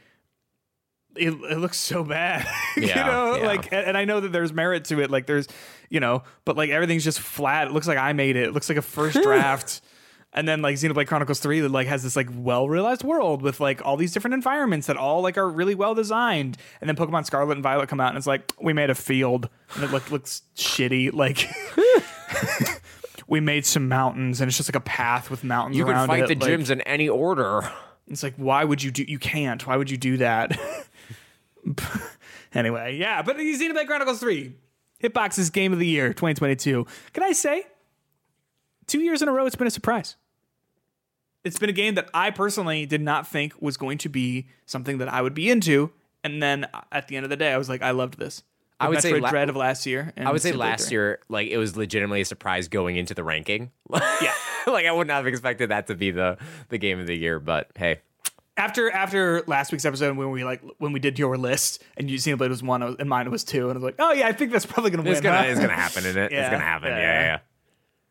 It, it looks so bad, you Yeah, know. yeah. Like, and, and I know that there's merit to it. Like, there's, you know, but like everything's just flat. It looks like I made it. It looks like a first draft. And then like Xenoblade Chronicles 3 that like has this like well realized world with like all these different environments that all like are really well designed. And then Pokemon Scarlet and Violet come out and it's like we made a field and it look, looks shitty. Like we made some mountains and it's just like a path with mountains you can fight it. the Like, gyms in any order. It's like why would you do? You can't. Why would you do that? anyway, yeah. But Xenoblade Chronicles 3, Hitbox's Game of the Year 2022. Can I say, two years in a row, it's been a surprise. It's been a game that I personally did not think was going to be something that I would be into. And then uh, at the end of the day, I was like, I loved this. I would say la- Dread of last year. and I would say last 3. year, like it was legitimately a surprise going into the ranking. Yeah. like I would not have expected that to be the the game of the year, but hey, after after last week's episode when we like when we did your list and you Xenoblade was one and mine was two and I was like, oh yeah, I think that's probably gonna win. it's gonna huh? it's gonna happen in it. Yeah, it's gonna happen. yeah, Yeah, yeah. yeah.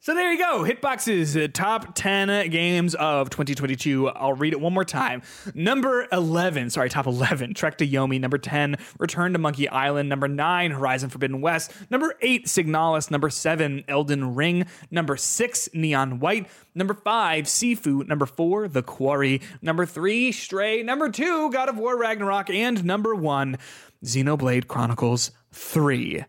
So there you go. Hitbox's uh, top 10 games of 2022. I'll read it one more time. Number 11, sorry, top 11, Trek to Yomi. Number 10, Return to Monkey Island. Number 9, Horizon Forbidden West. Number 8, Signalis. Number 7, Elden Ring. Number 6, Neon White. Number 5, Sifu. Number 4, The Quarry. Number 3, Stray. Number 2, God of War Ragnarok. And number 1, Xenoblade Chronicles 3.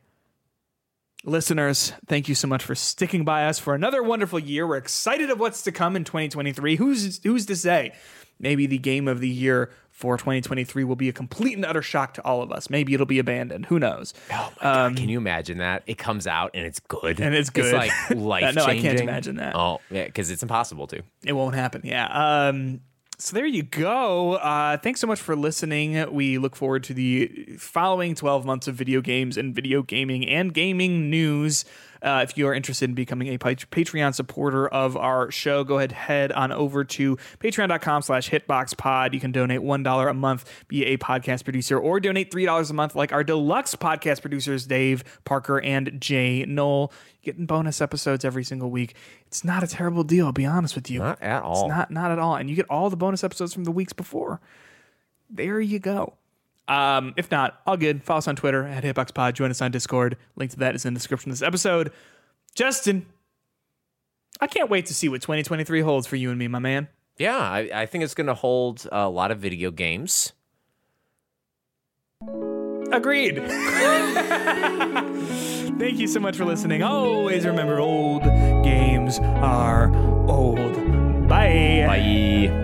Listeners, thank you so much for sticking by us for another wonderful year. We're excited of what's to come in 2023. Who's who's to say? Maybe the game of the year for 2023 will be a complete and utter shock to all of us. Maybe it'll be abandoned. Who knows? Oh my god, can you imagine that? It comes out and it's good. Um, And it's good. It's like life changing. No, I can't imagine that. Oh, yeah, because it's impossible to. It won't happen. Yeah. Um, so there you go. Uh, thanks so much for listening. We look forward to the following 12 months of video games and video gaming and gaming news. Uh, if you are interested in becoming a Patreon supporter of our show, go ahead head on over to patreon.com slash hitboxpod. You can donate $1 a month, be a podcast producer, or donate $3 a month like our deluxe podcast producers, Dave, Parker, and Jay Knoll. Getting bonus episodes every single week. It's not a terrible deal, I'll be honest with you. Not at all. It's not not at all. And you get all the bonus episodes from the weeks before. There you go. Um, if not, all good. Follow us on Twitter at HitboxPod. Join us on Discord. Link to that is in the description of this episode. Justin, I can't wait to see what 2023 holds for you and me, my man. Yeah, I, I think it's going to hold a lot of video games. Agreed. Thank you so much for listening. Always remember old games are old. Bye. Bye.